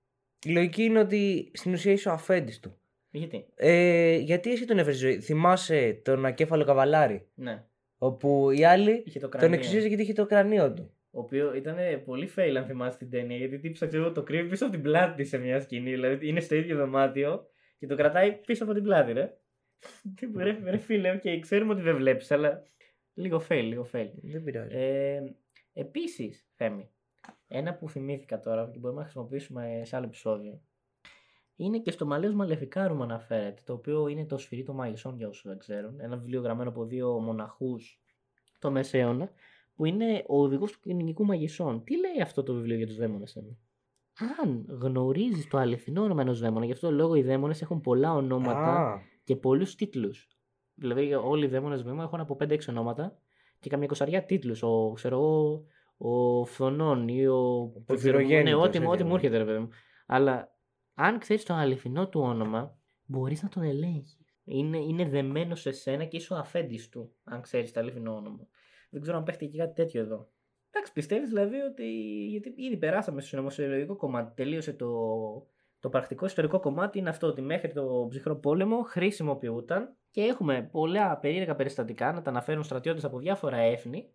Η λογική είναι ότι στην ουσία είσαι ο αφέντης του. Γιατί; Ε, γιατί εσύ τον έφερες ζωή. Θυμάσαι τον ακέφαλο καβαλάρη. Ναι. Όπου οι άλλοι Είχε το τον κρανίο. εξουσίαζε γιατί είχε το κρανίο του. Ο οποίο ήταν πολύ fail, αν θυμάσαι την ταινία. Γιατί τύψα, ξέρω, το κρύβει πίσω από την πλάτη της σε μια σκηνή. Δηλαδή είναι στο ίδιο δωμάτιο και το κρατάει πίσω από την πλάτη, ρε. Τι ρε, ρε φίλε, οκ, ξέρουμε ότι δεν βλέπεις, αλλά. Λίγο fail, λίγο fail. Δεν πειράζει. Ε, Επίσης, Θέμη, ένα που θυμήθηκα τώρα και μπορούμε να χρησιμοποιήσουμε σε άλλο επεισόδιο. Είναι και στο Μαλέο Μαλεφικάρου αναφέρεται, το οποίο είναι το σφυρί των μαγισσών για όσους δεν ξέρουν. Ένα βιβλίο γραμμένο από δύο μοναχούς το Μεσαίωνα, που είναι ο οδηγός του κοινωνικού μαγισσών. Τι λέει αυτό το βιβλίο για τους δαίμονες, Θέμη. Αν γνωρίζεις το αληθινό όνομα ενό δαίμονα, γι' αυτό το λόγο οι δαίμονες έχουν πολλά ονόματα Α, και πολλούς τίτλους. Δηλαδή, όλοι οι δαίμονες βήμα έχουν από 5-6 ονόματα και καμιά εικοσαριά τίτλους. Ο, ξέρω εγώ, ο Φθονών ή ο. Πορφυρογέννητος, Ναι, ό,τι, έτσι ό,τι μου είναι. έρχεται, ρε παιδί μου. Αλλά αν ξέρεις το αληθινό του όνομα, μπορείς να τον ελέγχεις. Είναι, είναι δεμένο σε σένα και είσαι ο αφέντης του, αν ξέρεις το αληθινό όνομα. Δεν ξέρω αν παίχτηκε κάτι τέτοιο εδώ. Εντάξει, πιστεύεις δηλαδή ότι. Γιατί ήδη περάσαμε στο νομοσυλλογικό κομμάτι. Τελείωσε το, το πρακτικό ιστορικό κομμάτι. Είναι αυτό ότι μέχρι το ψυχρό πόλεμο χρησιμοποιούταν και έχουμε πολλά περίεργα περιστατικά να τα αναφέρουν στρατιώτες από διάφορα έθνη.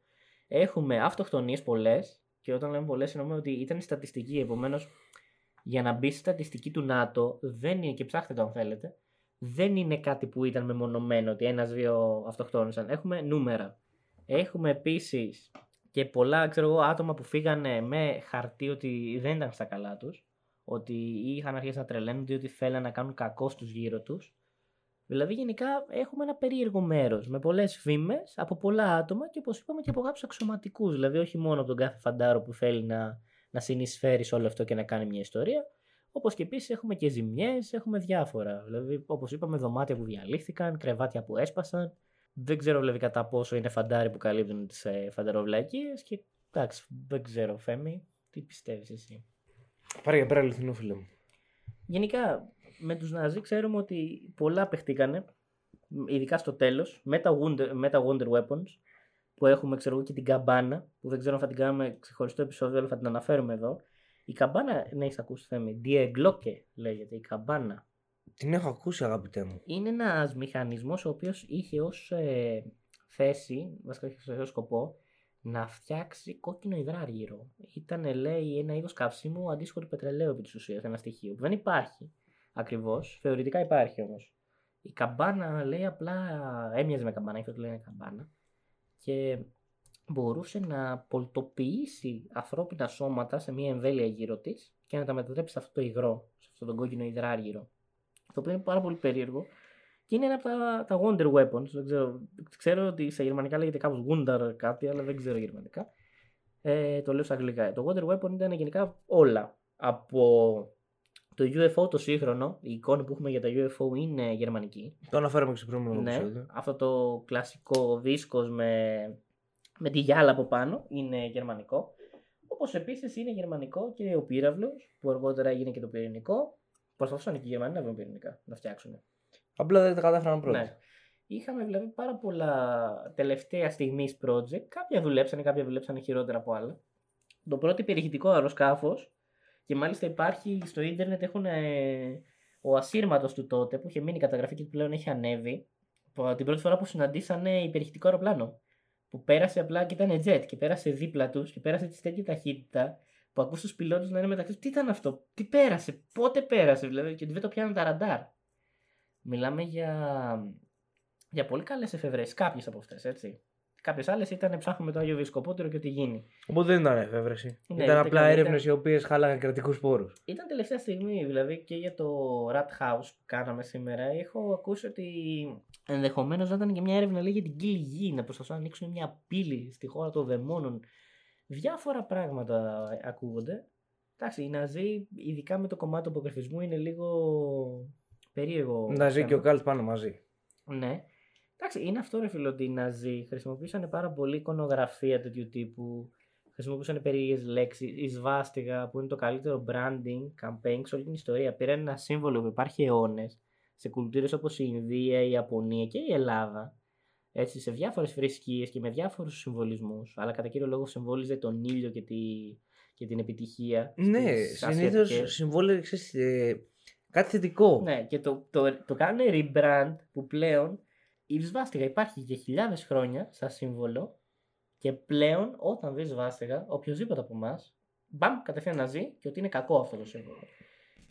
Έχουμε αυτοκτονίες πολλές. Και όταν λέμε πολλές, εννοούμε ότι ήταν στατιστική. Επομένως, για να μπει στη στατιστική του ΝΑΤΟ, δεν είναι, και ψάχτε το αν θέλετε, δεν είναι κάτι που ήταν μεμονωμένο ότι ένα-δύο αυτοκτόνησαν. Έχουμε νούμερα. Έχουμε επίσης και πολλά ξέρω εγώ, άτομα που φύγανε με χαρτί ότι δεν ήταν στα καλά τους. Ότι είχαν αρχίσει να τρελαίνονται ότι θέλαν να κάνουν κακό στους γύρω τους. Δηλαδή, γενικά έχουμε ένα περίεργο μέρος με πολλές φήμες από πολλά άτομα και όπως είπαμε και από κάποιους αξιωματικούς. Δηλαδή, όχι μόνο από τον κάθε φαντάρο που θέλει να, να συνεισφέρει σε όλο αυτό και να κάνει μια ιστορία. Όπως και επίσης έχουμε και ζημιές, έχουμε διάφορα. Δηλαδή, όπως είπαμε, δωμάτια που διαλύθηκαν, κρεβάτια που έσπασαν. Δεν ξέρω δηλαδή κατά πόσο είναι φαντάρι που καλύπτουν τις ε, φαντεροβλακίες. Και εντάξει, δεν ξέρω, Φέμι, τι πιστεύεις εσύ; Πάρε για πέρα αληθινό φίλε μου. Γενικά, με τους Ναζί ξέρουμε ότι πολλά παιχτήκανε, ειδικά στο τέλος, με, τα Wonder, με τα Wonder Weapons, που έχουμε ξέρω εγώ και την καμπάνα, που δεν ξέρω αν θα την κάνουμε ξεχωριστό επεισόδιο, αλλά θα την αναφέρουμε εδώ. Η καμπάνα, ναι, έχεις ακούσει Θέμη, Die Glocke λέγεται, η καμπάνα. Την έχω ακούσει, αγαπητέ μου. Είναι ένας μηχανισμός ο οποίος είχε ως ε, θέση, βασικά είχε ως σκοπό, να φτιάξει κόκκινο υδράργυρο. Ήταν, λέει, ένα είδος καυσίμου αντίστοιχο του πετρελαίου επί της ουσίας, ένα στοιχείο που δεν υπάρχει ακριβώς. Θεωρητικά υπάρχει όμως. Η καμπάνα, λέει, απλά έμοιαζε με καμπάνα, είχε το λένε καμπάνα. Και μπορούσε να πολτοποιήσει ανθρώπινα σώματα σε μια εμβέλεια γύρω της και να τα μετατρέψει σε αυτό το υγρό, σε αυτό το κόκκινο υδράργυρο. Το οποίο είναι πάρα πολύ περίεργο και είναι ένα από τα, τα Wonder Weapons. Δεν ξέρω, ξέρω ότι σε γερμανικά λέγεται κάπως Wonder κάτι, αλλά δεν ξέρω γερμανικά. Ε, το λέω σε αγγλικά. Το Wonder Weapon ήταν γενικά όλα. Από το UFO το σύγχρονο, η εικόνα που έχουμε για τα UFO είναι γερμανική. Το αναφέραμε και στο προηγούμενο Ναι, επεισόδιο. αυτό το κλασικό δίσκος με, με τη γυάλα από πάνω είναι γερμανικό. Όπως επίσης είναι γερμανικό και ο πύραυλος που αργότερα έγινε και το πυρηνικό. Προσπαθούσαν και οι Γερμανοί να βρουν πυρηνικά, να φτιάξουν. Απλά δεν τα κατάφεραν πρώτα. Ναι. Είχαμε δηλαδή πάρα πολλά τελευταία στιγμής project. Κάποια δουλέψανε, κάποια δουλέψανε χειρότερα από άλλα. Το πρώτο υπερηχητικό αεροσκάφο και μάλιστα υπάρχει στο ίντερνετ έχουν ε, ο ασύρματος του τότε που είχε μείνει καταγραφή και πλέον έχει ανέβει. που Την πρώτη φορά που συναντήσανε υπερηχητικό αεροπλάνο. Που πέρασε απλά και ήταν jet και πέρασε δίπλα τους και πέρασε τη τέτοια ταχύτητα που ακούς τους πιλότους να είναι μεταξύ τους, τι ήταν αυτό, τι πέρασε, πότε πέρασε, δηλαδή, και ότι δεν το πιάνουν τα ραντάρ. Μιλάμε για, για πολύ καλές εφευρέσεις, κάποιες από αυτές, έτσι. Κάποιες άλλες ήταν ψάχνουμε το Άγιο Δισκοπότερο και τι γίνει. Οπότε δεν ήταν εφεύρεση. Ναι, ήταν ήταν απλά καλή, έρευνες ήταν- οι οποίες χάλαγαν κρατικούς πόρους. Ήταν τελευταία στιγμή, δηλαδή και για το Rat House που κάναμε σήμερα. Έχω ακούσει ότι ενδεχομένως να ήταν και μια έρευνα λέει, για την κύλη γη, να προσπαθούν να ανοίξουν μια πύλη στη χώρα των δαιμόνων. Διάφορα πράγματα ακούγονται. Εντάξει, οι Ναζί, ειδικά με το κομμάτι του αποκρυφισμού, είναι λίγο περίεργο. Να ζει θέμα. και ο Κάλτ πάνω μαζί. Ναι. Εντάξει, είναι αυτό ρε φίλο ότι οι Ναζί χρησιμοποιούσαν πάρα πολύ εικονογραφία τέτοιου τύπου. Χρησιμοποιούσαν περίεργες λέξεις. Η σβάστηγα που είναι το καλύτερο branding campaign σε όλη την ιστορία. Πήραν ένα σύμβολο που υπάρχει αιώνες σε κουλτούρες όπως η Ινδία, η Ιαπωνία και η Ελλάδα. Έτσι, σε διάφορες θρησκείες και με διάφορους συμβολισμούς. Αλλά κατά κύριο λόγο συμβόλιζε τον ήλιο και, τη, και την επιτυχία. Ναι, στις συνήθως ασιατικές. Συμβόλαιξε ε, κάτι θετικό. Ναι, και το, το, το κάνουν rebrand που πλέον η σβάστηγα υπάρχει για χιλιάδες χρόνια σαν σύμβολο και πλέον όταν δει σβάστηγα, οποιοδήποτε από εμάς, μπαμ, κατευθείαν να ζει και ότι είναι κακό αυτό το σύμβολο.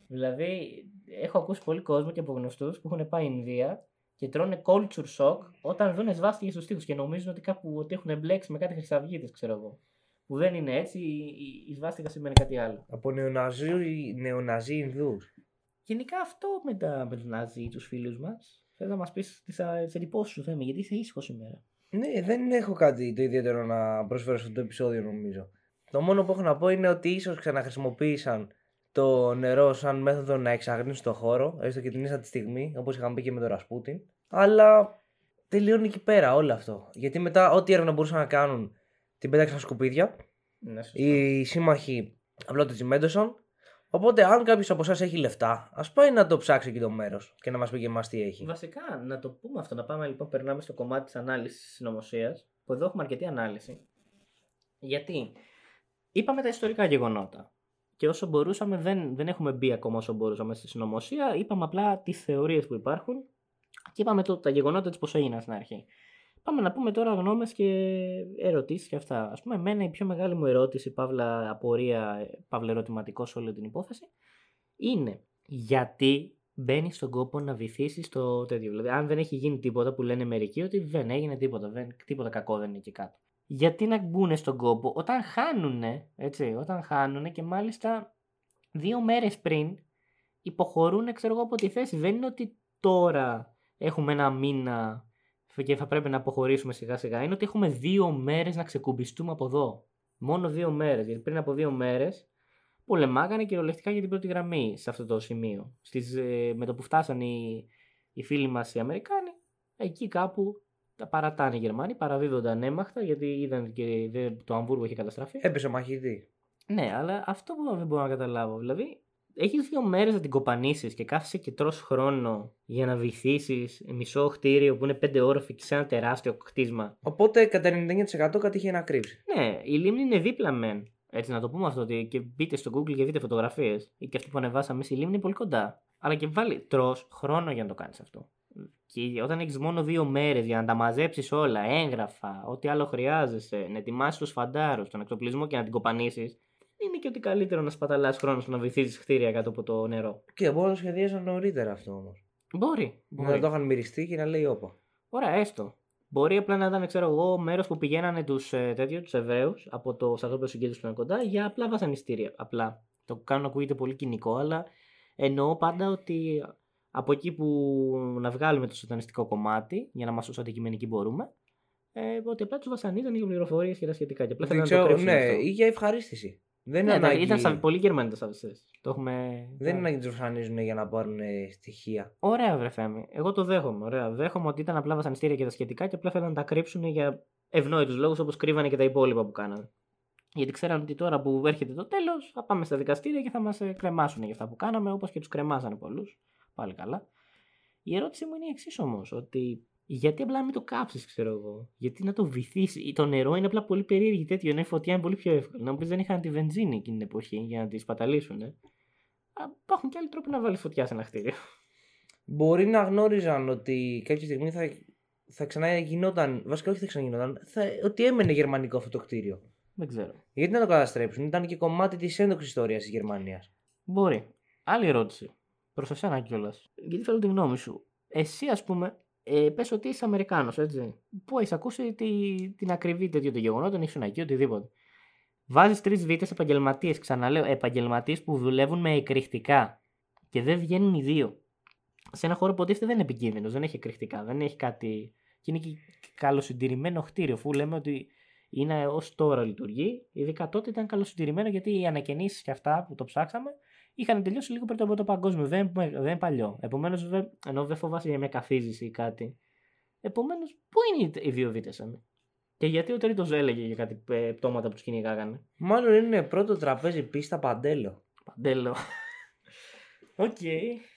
Δηλαδή, έχω ακούσει πολύ κόσμο και από γνωστούς που έχουν πάει Ινδία και τρώνε culture shock όταν δουν σβάστηγε στους τοίχου και νομίζουν ότι κάπου ότι έχουν μπλέξει με κάτι χρυσαυγίτες, ξέρω εγώ. Που δεν είναι έτσι, η, η, η σβάστηγα σημαίνει κάτι άλλο. Από νεοναζί, νεοναζί Ινδούς. Γενικά αυτό με, τα, με τους Ναζί, τους φίλους μας, θέλω να μας πεις τις, α, τις εντυπώσεις σου Θέμη, γιατί είσαι ήσυχος σήμερα. Ναι, δεν έχω κάτι το ιδιαίτερο να προσφέρω σε αυτό το επεισόδιο νομίζω. Το μόνο που έχω να πω είναι ότι ίσως ξαναχρησιμοποίησαν το νερό σαν μέθοδο να εξαγνίσουν το χώρο, έστω και την ίσα τη στιγμή, όπως είχαμε πει και με τον Ρασπούτιν. Αλλά τελειώνει εκεί πέρα όλο αυτό. Γιατί μετά, ό,τι έρευνα μπορούσαν να κάνουν, την πέταξαν στα σκουπίδια. Ναι, σωστό. Οι σύμμαχοι απλά το τσιμέντωσαν. Οπότε, αν κάποιος από εσάς έχει λεφτά, ας πάει να το ψάξει εκεί το μέρος και να μας πει και εμάς τι έχει. Βασικά, να το πούμε αυτό, να πάμε λοιπόν, περνάμε στο κομμάτι της ανάλυσης της συνωμοσίας, που εδώ έχουμε αρκετή ανάλυση. Γιατί είπαμε τα ιστορικά γεγονότα. Και όσο μπορούσαμε, δεν, δεν έχουμε μπει ακόμα όσο μπορούσαμε στη συνωμοσία. Είπαμε απλά τις θεωρίες που υπάρχουν και είπαμε το, τα γεγονότα της πώς έγιναν στην αρχή. Πάμε να πούμε τώρα γνώμες και ερωτήσεις και αυτά. Ας πούμε, εμένα η πιο μεγάλη μου ερώτηση, παύλα απορία, παύλα ερωτηματικό σε όλη την υπόθεση, είναι γιατί μπαίνεις στον κόπο να βυθίσεις το τέτοιο. Δηλαδή, αν δεν έχει γίνει τίποτα που λένε μερικοί ότι δεν έγινε τίποτα, δεν, τίποτα κακό δεν είναι εκεί κάτω. Γιατί να μπουν στον κόπο όταν χάνουνε, έτσι, όταν χάνουνε και μάλιστα δύο μέρες πριν υποχωρούν, ξέρω εγώ, από τη θέση. Δεν είναι ότι τώρα έχουμε ένα μήνα και θα πρέπει να αποχωρήσουμε σιγά σιγά. Είναι ότι έχουμε δύο μέρες να ξεκουμπιστούμε από εδώ. Μόνο δύο μέρες. Γιατί πριν από δύο μέρες πολεμάγανε κυριολεκτικά για την πρώτη γραμμή σε αυτό το σημείο. Στις, ε, με το που φτάσαν οι, οι φίλοι μας οι Αμερικάνοι, εκεί κάπου τα παρατάνε οι Γερμανοί, παραδίδονταν έμαχτα γιατί είδαν και δε- το Αμβούργο είχε καταστραφεί. Έπεσε ο μαχητή. Ναι, αλλά αυτό που δεν μπορώ να καταλάβω. Δηλαδή, έχεις δύο μέρες να την κοπανίσεις και κάθεσαι και τρως χρόνο για να βυθίσεις μισό κτίριο που είναι πέντε όροφοι και σε ένα τεράστιο κτίσμα. Οπότε κατά 99% κάτι είχε να κρύψει. Ναι, η λίμνη είναι δίπλα μεν. Έτσι να το πούμε αυτό. Ότι και μπείτε στο Google και δείτε φωτογραφίες. Ή και αυτή που ανεβάσαμε, η λίμνη είναι πολύ κοντά. Αλλά και βάλει τρώ χρόνο για να το κάνεις αυτό. Και όταν έχεις μόνο δύο μέρες για να τα μαζέψεις όλα, έγγραφα, ό,τι άλλο χρειάζεσαι, να ετοιμάσεις τους φαντάρους, τον εξοπλισμό και να την κοπανίσεις, είναι και ότι καλύτερο να σπαταλάς χρόνο στο να βυθίζεις κτίρια κάτω από το νερό. Και μπορεί να το σχεδιάσαν νωρίτερα αυτό όμως. Μπορεί. μπορεί. Να το είχαν μυριστεί και να λέει όπα. Ωραία, έστω. Μπορεί απλά να ήταν, ξέρω εγώ, μέρος που πηγαίνανε τους ε, τέτοιου, τους Εβραίους από το στρατόπεδο συγκέντρωση που είναι κοντά για απλά βασανιστήρια. Απλά. Το κάνω να ακούγεται πολύ κοινικό, αλλά εννοώ πάντα ότι από εκεί που να βγάλουμε το σατανιστικό κομμάτι, για να είμαστε όσο αντικειμενικοί μπορούμε, ε, ότι απλά τους βασανίζαν για πληροφορίες και τα σχετικά. Και απλά Δεν θέλουν να το ξέρω, κρύψουν ναι, αυτό. ή για ευχαρίστηση. Δεν είναι Ναι, εντάξει, ανάγκη, ήταν σα... πολύ Γερμανοί τα σαβιστέ. Το έχουμε. δεν είναι ανάγκη να του βασανίζουν για να πάρουν ε, στοιχεία. Ωραία, βρε Θέμη. Εγώ το δέχομαι. Ωραία. Δέχομαι ότι ήταν απλά βασανιστήρια και τα σχετικά και απλά θέλουν να τα κρύψουν για ευνόητους λόγους όπως κρύβανε και τα υπόλοιπα που κάνανε. Γιατί ξέραν ότι τώρα που έρχεται το τέλος θα πάμε στα δικαστήρια και θα μας κρεμάσουν για αυτά που κάναμε όπως και τους κρεμάσανε πολλούς. Πάλι καλά. Η ερώτηση μου είναι η εξής όμως. Ότι γιατί απλά να μην το κάψεις, ξέρω εγώ. Γιατί να το βυθίσεις. Το νερό είναι απλά πολύ περίεργη τέτοιο. Ενώ η φωτιά είναι πολύ πιο εύκολη. Να μου πεις δεν είχαν τη βενζίνη εκείνη την εποχή για να τη σπαταλήσουν. Ε. Υπάρχουν και άλλοι τρόποι να βάλεις φωτιά σε ένα κτίριο. Μπορεί να γνώριζαν ότι κάποια στιγμή θα, θα ξαναγινόταν. Βασικά, όχι θα ξαναγινόταν. Θα, ότι έμενε γερμανικό αυτό το κτίριο. Δεν ξέρω. Γιατί να το καταστρέψουν, ήταν και κομμάτι της έντοξη ιστορίας της Γερμανίας. Μπορεί. Άλλη ερώτηση. Προς εσένα κιόλας. Γιατί θέλω τη γνώμη σου. Εσύ, ας πούμε, ε, πες ότι είσαι Αμερικάνος, έτσι. Πού έχεις ακούσει τη, την ακριβή τέτοιο των γεγονότων, ήσουν εκεί, οτιδήποτε. Βάζεις τρεις βίτες επαγγελματίες, ξαναλέω, επαγγελματίες που δουλεύουν με εκρηκτικά και δεν βγαίνουν οι δύο. Σε ένα χώρο που υποτίθεται δεν είναι επικίνδυνος, δεν έχει εκρηκτικά, δεν έχει κάτι. και είναι και καλοσυντηρημένο κτίριο, αφού λέμε ότι είναι ως τώρα λειτουργεί. Ειδικά τότε ήταν καλοσυντηρημένο γιατί οι ανακαινήσεις και αυτά που το ψάξαμε είχαν τελειώσει λίγο πριν το πρώτο παγκόσμιο. Δεν, δεν είναι παλιό. Επομένως, ενώ δεν φοβάσαι για μια καθίζηση ή κάτι. Επομένως, πού είναι οι δύο δύτες Και γιατί ο τρίτος έλεγε για κάτι ε, πτώματα που τους κυνηγάγανε; Μάλλον είναι πρώτο τραπέζι πίστα παντέλο. Παντέλο. Οκ.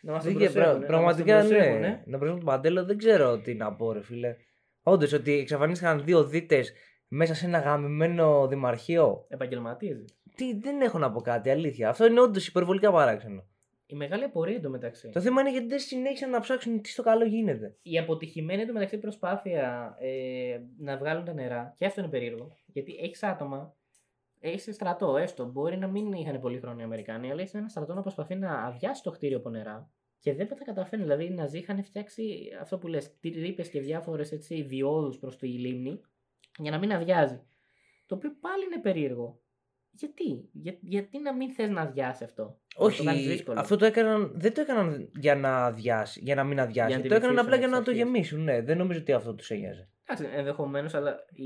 Να μας Δεν το και- πρα- προσέχουνε, να μας το Πραγματικά ναι. προσέχουνε. Να προσέχουν τον παντέλο δεν ξέρω τι να πω, ρε φίλε. Όντως ότι εξαφανίστηκαν δύο δύτες μέσα σε ένα γαμημένο δημαρχείο. Επαγγελματίες. Τι, δεν έχω να πω κάτι, αλήθεια. Αυτό είναι όντως υπερβολικά παράξενο. Η μεγάλη απορία εντωμεταξύ. Το θέμα είναι γιατί δεν συνέχισαν να ψάξουν τι στο καλό γίνεται. η αποτυχημένη εντωμεταξύ προσπάθεια ε, να βγάλουν τα νερά, και αυτό είναι περίεργο, γιατί έχεις άτομα, έχεις στρατό, έστω, μπορεί να μην είχαν πολύ χρόνο οι Αμερικάνοι, αλλά έχεις ένα στρατό να προσπαθεί να αδειάσει το κτίριο από νερά και δεν τα καταφέρνει. Δηλαδή οι Ναζί είχαν φτιάξει αυτό που λες, τρύπες και διάφορες διόδους προς τη λίμνη για να μην αδειάζει. Το οποίο πάλι είναι περίεργο. Γιατί, Για, γιατί να μην θες να αδειάσει αυτό; Να το κάνεις Όχι, δύσκολο. αυτό το έκαναν, δεν το έκαναν για να αδειάσει, για να μην αδειάσει. Για να τη το έκαναν βυθίσουν απλά για εξ να το αρχής. γεμίσουν. Ναι, δεν νομίζω ότι αυτό τους ένοιαζε. Εντάξει, ενδεχομένως, αλλά η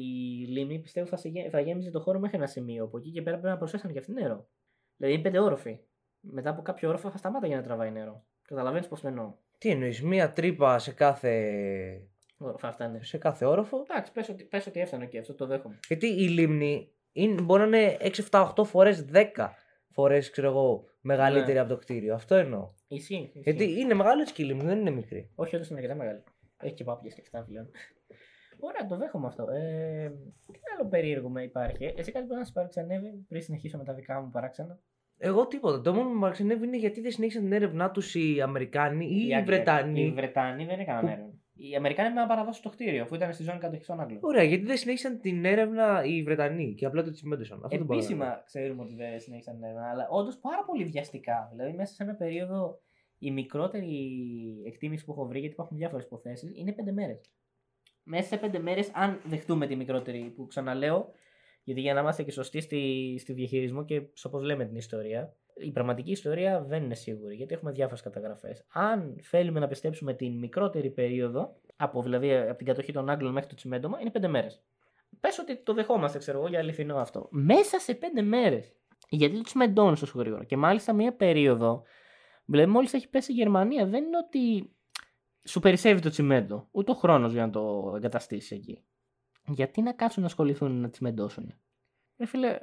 λίμνη πιστεύω θα, σε, γε- θα γέμιζε το χώρο μέχρι ένα σημείο. Από εκεί και πέρα πρέπει να προσθέσουν και αυτή νερό. Δηλαδή είναι πέντε όροφοι. Μετά από κάποιο όροφο θα σταμάτα για να τραβάει νερό. Καταλαβαίνεις πώς το εννοώ. Τι εννοείς, μία τρύπα σε κάθε, Όροφα αυτά είναι. σε κάθε όροφο; Εντάξει, πες ότι, πες ότι έφτανε και αυτό το δέχομαι. Γιατί η λίμνη είναι, μπορεί να είναι 6, 7, 8 φορές 10 φορές, ξέρω εγώ, μεγαλύτερη Ναι. από το κτίριο. Αυτό εννοώ. Ισχύει. ισχύει. Γιατί είναι μεγάλη και η λίμνη, δεν είναι μικρή. Όχι, όντω είναι αρκετά μεγάλη. Έχει και πάπια και αυτά πλέον. Ωραία, το δέχομαι αυτό. Ε, τι άλλο περίεργο με υπάρχει. Εσύ κάτι που να σου παραξενεύει πριν συνεχίσω με τα δικά μου παράξενα; Εγώ τίποτα. Το μόνο που με παραξενεύει είναι γιατί δεν συνέχισαν την έρευνά τους οι Αμερικάνοι ή οι, Άγγλοι- Βρετανοί. Οι Βρετανοί δεν έκαναν Που- έρευνα. Οι Αμερικάνοι με να παραδώσουν το κτίριο αφού ήταν στη ζώνη κατοχή των Άγγλων. Ωραία, γιατί δεν συνέχισαν την έρευνα οι Βρετανοί και απλά το τσιμέντωσαν. Αυτό δεν μπορώ να καταλάβω. Επίσημα ξέρουμε ότι δεν συνέχισαν την έρευνα, αλλά όντως πάρα πολύ βιαστικά. Δηλαδή, μέσα σε ένα περίοδο, η μικρότερη εκτίμηση που έχω βρει, γιατί υπάρχουν διάφορες υποθέσεις, είναι πέντε μέρες. Μέσα σε πέντε μέρες, αν δεχτούμε τη μικρότερη, που ξαναλέω, γιατί για να είμαστε και σωστοί στη, στη διαχειρισμό και όπω λέμε την ιστορία, η πραγματική ιστορία δεν είναι σίγουρη, γιατί έχουμε διάφορες καταγραφές. Αν θέλουμε να πιστέψουμε την μικρότερη περίοδο, από, δηλαδή από την κατοχή των Άγγλων μέχρι το τσιμέντομα, είναι πέντε μέρες. Πες ότι το δεχόμαστε, ξέρω εγώ, για αληθινό αυτό. Μέσα σε πέντε μέρες Γιατί του μεντώνουν τόσο γρήγορα. Και μάλιστα μία περίοδο, δηλαδή μόλις έχει πέσει η Γερμανία, δεν είναι ότι σου περισσεύει το τσιμέντο. Ούτε ο χρόνος για να το εγκαταστήσεις εκεί. Γιατί να κάτσουν να ασχοληθούν να τσιμεντώσουν. Ρε φίλε,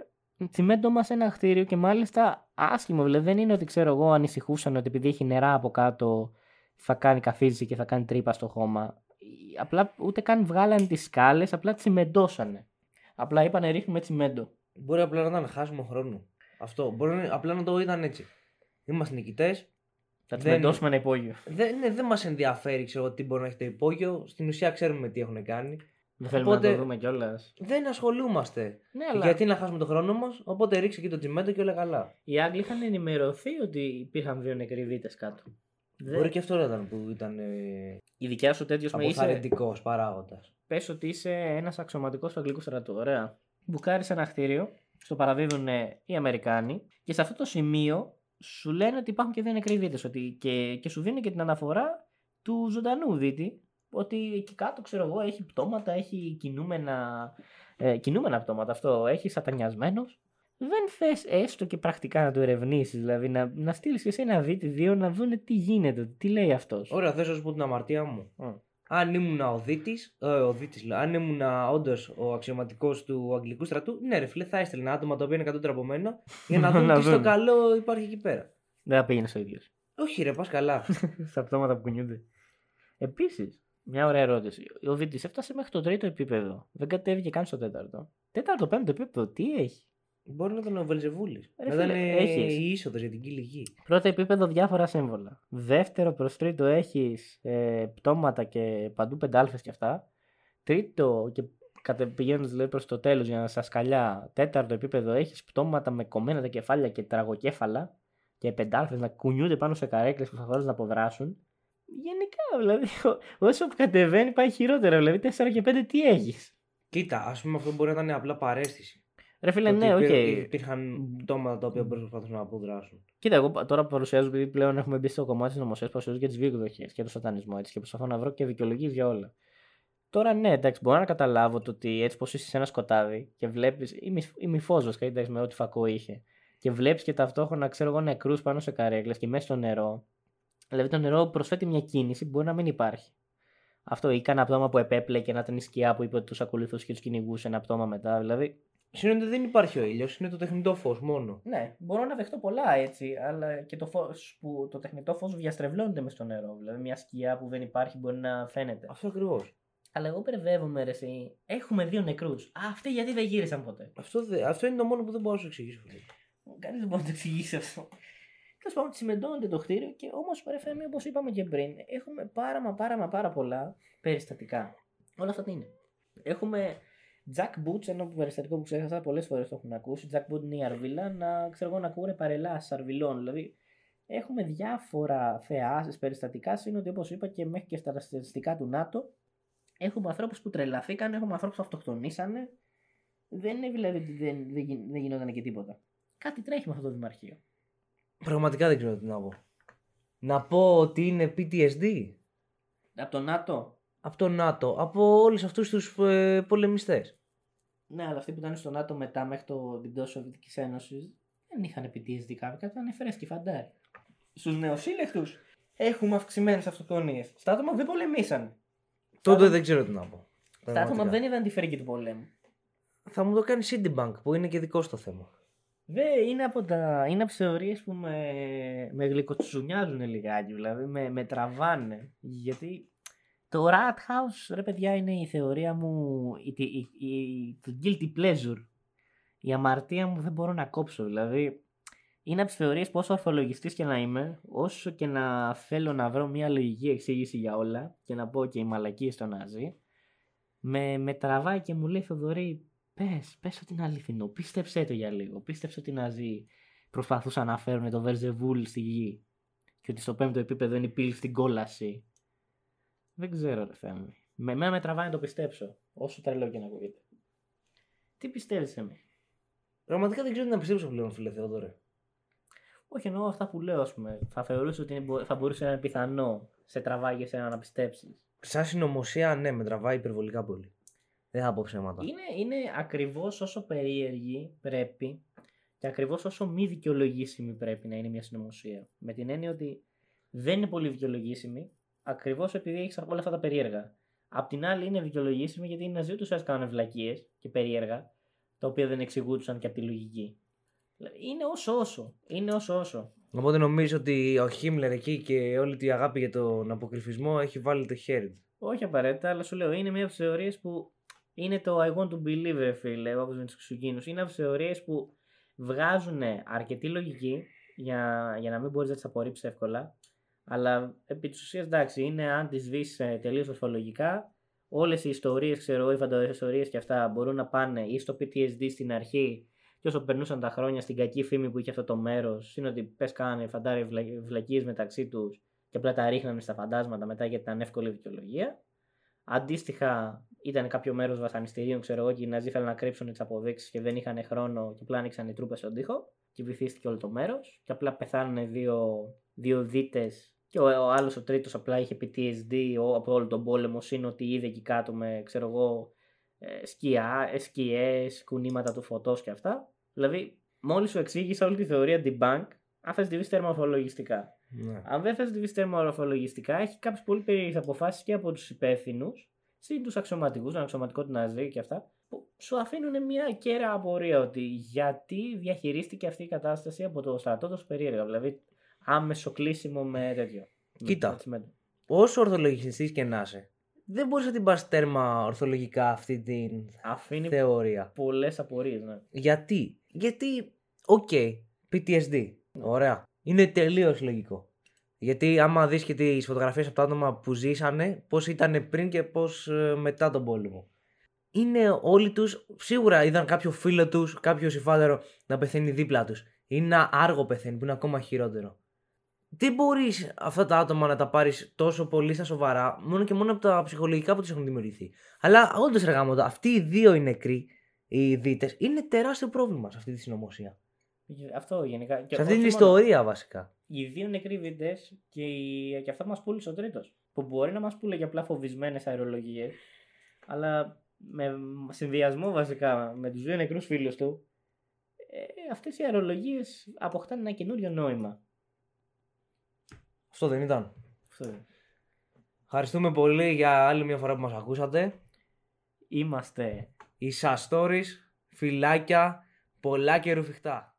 τσιμέντο μας ένα χτίριο και μάλιστα άσχημο. Δηλαδή δεν είναι ότι ξέρω εγώ ανησυχούσαν ότι επειδή έχει νερά από κάτω θα κάνει καθίζηση και θα κάνει τρύπα στο χώμα. Απλά ούτε καν βγάλανε τις σκάλες, απλά τσιμεντώσανε. Απλά είπανε ρίχνουμε τσιμέντο. Μπορεί απλά να ήταν χάσιμο χρόνο. Αυτό. Μπορεί απλά να το είδαν έτσι. Είμαστε νικητές. Θα Δεν- τσιμεντώσουμε ένα υπόγειο. Δεν, ναι, δεν μας ενδιαφέρει ξέρω, τι μπορεί να έχει το υπόγειο. Στην ουσία ξέρουμε τι έχουν κάνει. Δεν θέλουμε Οπότε- να το δούμε κιόλας. Δεν ασχολούμαστε. Ναι, αλλά Γιατί να χάσουμε το χρόνο μας. Οπότε ρίξε εκεί το τσιμέντο και όλα καλά. οι Άγγλοι είχαν ενημερωθεί ότι υπήρχαν δύο νεκροί δίτε κάτω. Δεν- Μπορεί και αυτό να ήταν που ήταν ε, Η δικιά σου τέτοιος με είσαι. αποθαρρυντικός παράγοντας. Πες ότι είσαι ένας αξιωματικός του Αγγλικού στρατού. Ωραία. Μπουκάρεις ένα χτίριο, στο παραδίδουν ε, οι Αμερικάνοι και σε αυτό το σημείο σου λένε ότι υπάρχουν και δύο νεκροί δίτε. Ότι και, και σου δίνουν και την αναφορά του ζωντανού δίτη. Ότι εκεί κάτω, ξέρω εγώ, έχει πτώματα, έχει κινούμενα, ε, κινούμενα πτώματα. Αυτό έχει σατανιασμένο. Δεν θες έστω και πρακτικά να το ερευνήσεις, δηλαδή να, να στείλεις και εσύ ένα δίτη, δύο, να δούνε τι γίνεται, τι λέει αυτός. Ωραία, θέλω να σου πω την αμαρτία μου. Αν ήμουν ο Δήτη, ε, ο Δήτης, λέω, αν ήμουν όντως ο αξιωματικός του Αγγλικού στρατού, ναι, ρε φίλε, θα έστελνα άτομα τα οποία είναι κατώτερα από μένα για να δουν Να τι στο δουν. καλό υπάρχει εκεί πέρα. Δεν θα πήγαινες ο ίδιος. Όχι, ρε, πας καλά. στα πτώματα που κουνιούνται. Επίσης, μια ωραία ερώτηση. Ο Βίτη έφτασε μέχρι το τρίτο επίπεδο. Δεν κατέβηκε καν στο τέταρτο. Τέταρτο, πέμπτο επίπεδο, τι έχει; Μπορεί να ήταν ο Βελζεβούλη. Ρε Να ήταν φίλε, ε, έχεις. η είσοδος για την κύλη γη. Πρώτο επίπεδο διάφορα σύμβολα. Δεύτερο προς τρίτο έχεις ε, πτώματα και παντού πεντάλφες και αυτά. Τρίτο και κατε- πηγαίνοντας δηλαδή προς το τέλος για να σα σκαλιά. Τέταρτο επίπεδο έχεις πτώματα με κομμένα τα κεφάλια και τραγοκέφαλα και πεντάλφες να κουνιούνται πάνω σε καρέκλες που θα θέλουν να αποδράσουν. Γενικά δηλαδή, ό- όσο κατεβαίνει πάει χειρότερα. Δηλαδή 4 και 5 τι έχεις; Κοίτα, ας πούμε αυτό μπορεί να ήταν απλά παρέστηση. Ρε φίλε, Το ναι, οκ. ότι υπήρ- Υπήρχαν πτώματα τα οποία μπορεί να προσπαθούν να αποδράσουν. Κοίτα, εγώ πα- τώρα παρουσιάζω επειδή πλέον έχουμε μπει στο κομμάτι της συνωμοσίας, παρουσιάζω και τις δύο εκδοχές και το σατανισμό έτσι, και προσπαθώ να βρω και δικαιολογίες για όλα. Τώρα ναι, εντάξει, μπορώ να καταλάβω το ότι έτσι πως είσαι σε ένα σκοτάδι και βλέπεις. ημίφως, εντάξει, με ό,τι φακό είχε. Και βλέπεις και ταυτόχρονα, ξέρω εγώ, νεκρούς πάνω σε καρέκλες και μέσα στο νερό. Δηλαδή το νερό προσθέτει μια κίνηση που μπορεί να μην υπάρχει. Αυτό ή κανένα πτώμα που επέπλεκε και να ήταν η σκιά που είπε ότι τους ακολουθούσε και τους κυνηγούσε ένα πτώμα μετά. Δηλαδή Συνήθω δεν υπάρχει ο ήλιος, είναι το τεχνητό φως μόνο. Ναι, μπορώ να δεχτώ πολλά έτσι, αλλά και το φως που το τεχνητό φως διαστρεβλώνεται μες στο νερό. Δηλαδή μια σκιά που δεν υπάρχει μπορεί να φαίνεται. Αυτό ακριβώς. Αλλά εγώ μπερδεύομαι ρε εσύ. Έχουμε δύο νεκρούς. Α, αυτοί γιατί δεν γύρισαν ποτέ; Αυτό, δε- αυτό είναι το μόνο που δεν μπορώ να σου εξηγήσω. φίλε. Κανείς δεν μπορεί να το εξηγήσει αυτό. Τέλο πάντων, τσιμεντώνεται το κτίριο και όμως πρέπει όπως είπαμε και πριν, έχουμε πάρα μα πάρα μα πάρα πολλά περιστατικά. Όλα αυτά τι είναι. Έχουμε Jack Boots, ένα περιστατικό που ξέχασα πολλές φορές το έχουν ακούσει. Jack Boot είναι η αρβίλα, να ξέρω εγώ να ακούνε παρελάσει αρβιλών. Δηλαδή έχουμε διάφορα θεάσεις, περιστατικά. Είναι ότι όπως είπα και μέχρι και στα στατιστικά του ΝΑΤΟ έχουμε ανθρώπους που τρελαθήκαν, έχουμε ανθρώπους που αυτοκτονήσανε. Δεν είναι δηλαδή ότι δεν, δεν, γι- δεν γινόταν και τίποτα. Κάτι τρέχει με αυτό το δημαρχείο. Πραγματικά δεν ξέρω τι να πω. Να πω ότι είναι PTSD Από το ΝΑΤΟ; από το ΝΑΤΟ, από όλους αυτούς τους ε, πολεμιστές. Ναι, αλλά αυτοί που ήταν στο ΝΑΤΟ μετά μέχρι το την πτώση Σοβιετικής Ένωσης δεν είχαν PTSD κάποιοι, ήταν φρέσκοι φαντάρι. Στους νεοσύλλεκτους έχουμε αυξημένες αυτοκτονίες. Στα άτομα που δεν πολεμήσαν. Τότε άτομα- δεν ξέρω τι να πω. Στα άτομα Πραγματικά. που δεν είδαν τη φρίκη του πολέμου. Θα μου το κάνει Citibank που είναι και δικό στο θέμα. Δε, είναι από, τα, είναι από τις θεωρίες που με, με γλυκοτσουνιάζουν λιγάκι, δηλαδή με, με τραβάνε. Γιατί το Rat House, ρε παιδιά, είναι η θεωρία μου, η, η, η- το guilty pleasure. Η αμαρτία μου δεν μπορώ να κόψω, δηλαδή είναι από τις θεωρίες πόσο ορθολογιστής και να είμαι, όσο και να θέλω να βρω μια λογική εξήγηση για όλα και να πω και η μαλακή στο ναζί, με, με τραβάει και μου λέει Θοδωρή, πες, πες ότι είναι αληθινό, πίστεψέ το για λίγο, πίστεψε ότι οι Ναζί προσπαθούσαν να φέρουν το Βερζεβούλ στη γη και ότι στο πέμπτο επίπεδο είναι η πύλη στην κόλαση. Δεν ξέρω ρε Θεέ μου. Με εμένα με τραβάει να το πιστέψω, όσο τρελό και να ακούγεται. Τι πιστεύεις σε μí. Πραγματικά δεν ξέρω τι να πιστέψω πλέον, φίλε Θεόδωρε. Όχι εννοώ αυτά που λέω, ας πούμε. Θα θεωρούσα ότι είναι- θα μπορούσε να είναι πιθανό σε τραβάει για σένα να πιστέψεις. Σαν συνωμοσία, ναι, με τραβάει υπερβολικά πολύ. Δεν θα πω ψέματα. Είναι, είναι ακριβώς όσο περίεργη πρέπει και ακριβώς όσο μη δικαιολογήσιμη πρέπει να είναι μια συνωμοσία. Με την έννοια ότι δεν είναι πολύ δικαιολογήσιμη, ακριβώς επειδή έχεις όλα αυτά τα περίεργα. Απ' την άλλη είναι δικαιολογήσιμη γιατί οι Ναζί τους έκαναν βλακίες και περίεργα, τα οποία δεν εξηγούνταν και από τη λογική. Είναι όσο όσο. Είναι όσο όσο. Οπότε νομίζω ότι ο Χίμλερ εκεί και όλη τη αγάπη για τον αποκρυφισμό έχει βάλει το χέρι του; Όχι απαραίτητα, αλλά σου λέω είναι μια από τις θεωρίες που είναι το I want to believe, ρε φίλε, όπω με του Ξουκίνου. Είναι από τις θεωρίες που βγάζουν αρκετή λογική για, για να μην μπορείς να τις απορρίψεις εύκολα. Αλλά επί της ουσίας εντάξει, είναι αν τις δει ε, τελείως ορθολογικά, όλες οι ιστορίες, ξέρω, οι φαντασίε και αυτά μπορούν να πάνε ή στο PTSD στην αρχή και όσο περνούσαν τα χρόνια στην κακή φήμη που είχε αυτό το μέρος, είναι ότι πες κάνε φαντάρι βλακίες μεταξύ τους και απλά τα ρίχνανε στα φαντάσματα μετά γιατί ήταν εύκολη δικαιολογία. Αντίστοιχα, ήταν κάποιο μέρος βασανιστήριων, ξέρω εγώ, και οι Ναζί θέλουν να κρύψουν τις αποδείξεις και δεν είχαν χρόνο και απλά άνοιξαν οι τρούπες στον τοίχο και βυθίστηκε όλο το μέρος. Και απλά πεθάνουν δύο, δύο δίτες και ο, ο άλλος ο τρίτος απλά είχε PTSD από όλο τον πόλεμο. Είναι ότι είδε εκεί κάτω με, ξέρω εγώ, ε, σκιά, σκιές, κουνήματα του φωτός και αυτά. Δηλαδή, μόλις σου εξήγησα όλη τη θεωρία debunk, αν θε τη βρει τερμορφολογιστικά. Ναι. Αν δεν θες τη βρει τερμορφολογιστικά, έχει κάποιες πολύ περίεργες αποφάσεις και από τους υπεύθυνους, συν τους αξιωματικούς, τον αξιωματικό του Ναζί και αυτά, που σου αφήνουν μια κέρα απορία ότι γιατί διαχειρίστηκε αυτή η κατάσταση από το στρατό τόσο περίεργα. Δηλαδή, άμεσο κλείσιμο με τέτοιο. Κοίτα. Με- με- Όσο ορθολογιστής και να είσαι, δεν μπορείς να την πας τέρμα ορθολογικά αυτή την Αφήνει θεωρία. πολλές απορίες. Ναι. Γιατί, γιατί, OK, PTSD. Ωραία. Είναι τελείως λογικό. Γιατί άμα δεις και τις φωτογραφίες από τα άτομα που ζήσανε, πώς ήταν πριν και πώς ε, μετά τον πόλεμο. Είναι όλοι τους, σίγουρα είδαν κάποιο φίλο τους, κάποιο συμφάδερο να πεθαίνει δίπλα τους. Ή ένα άργο πεθαίνει που είναι ακόμα χειρότερο. Δεν μπορείς αυτά τα άτομα να τα πάρεις τόσο πολύ στα σοβαρά, μόνο και μόνο από τα ψυχολογικά που τους έχουν δημιουργηθεί. Αλλά όντως ρε γάμο, αυτοί οι δύο οι νεκροί, οι δίτες, είναι τεράστιο πρόβλημα σε αυτή τη συνωμοσία. Αυτό γενικά. Και σε αυτή την όχι μόνο- ιστορία βασικά. οι δύο νεκροί βίτε και, οι... και αυτά που μας πούλησε ο τρίτος. Που μπορεί να μας πούλε απλά φοβισμένες αερολογίες, αλλά με συνδυασμό βασικά με τους δύο νεκρούς φίλους του, ε, αυτές οι αερολογίες αποκτάνε ένα καινούριο νόημα. Αυτό δεν ήταν. Αυτό είναι. Ευχαριστούμε πολύ για άλλη μια φορά που μας ακούσατε. Είμαστε Ίσα stories, φυλάκια, πολλά και ρουφιχτά.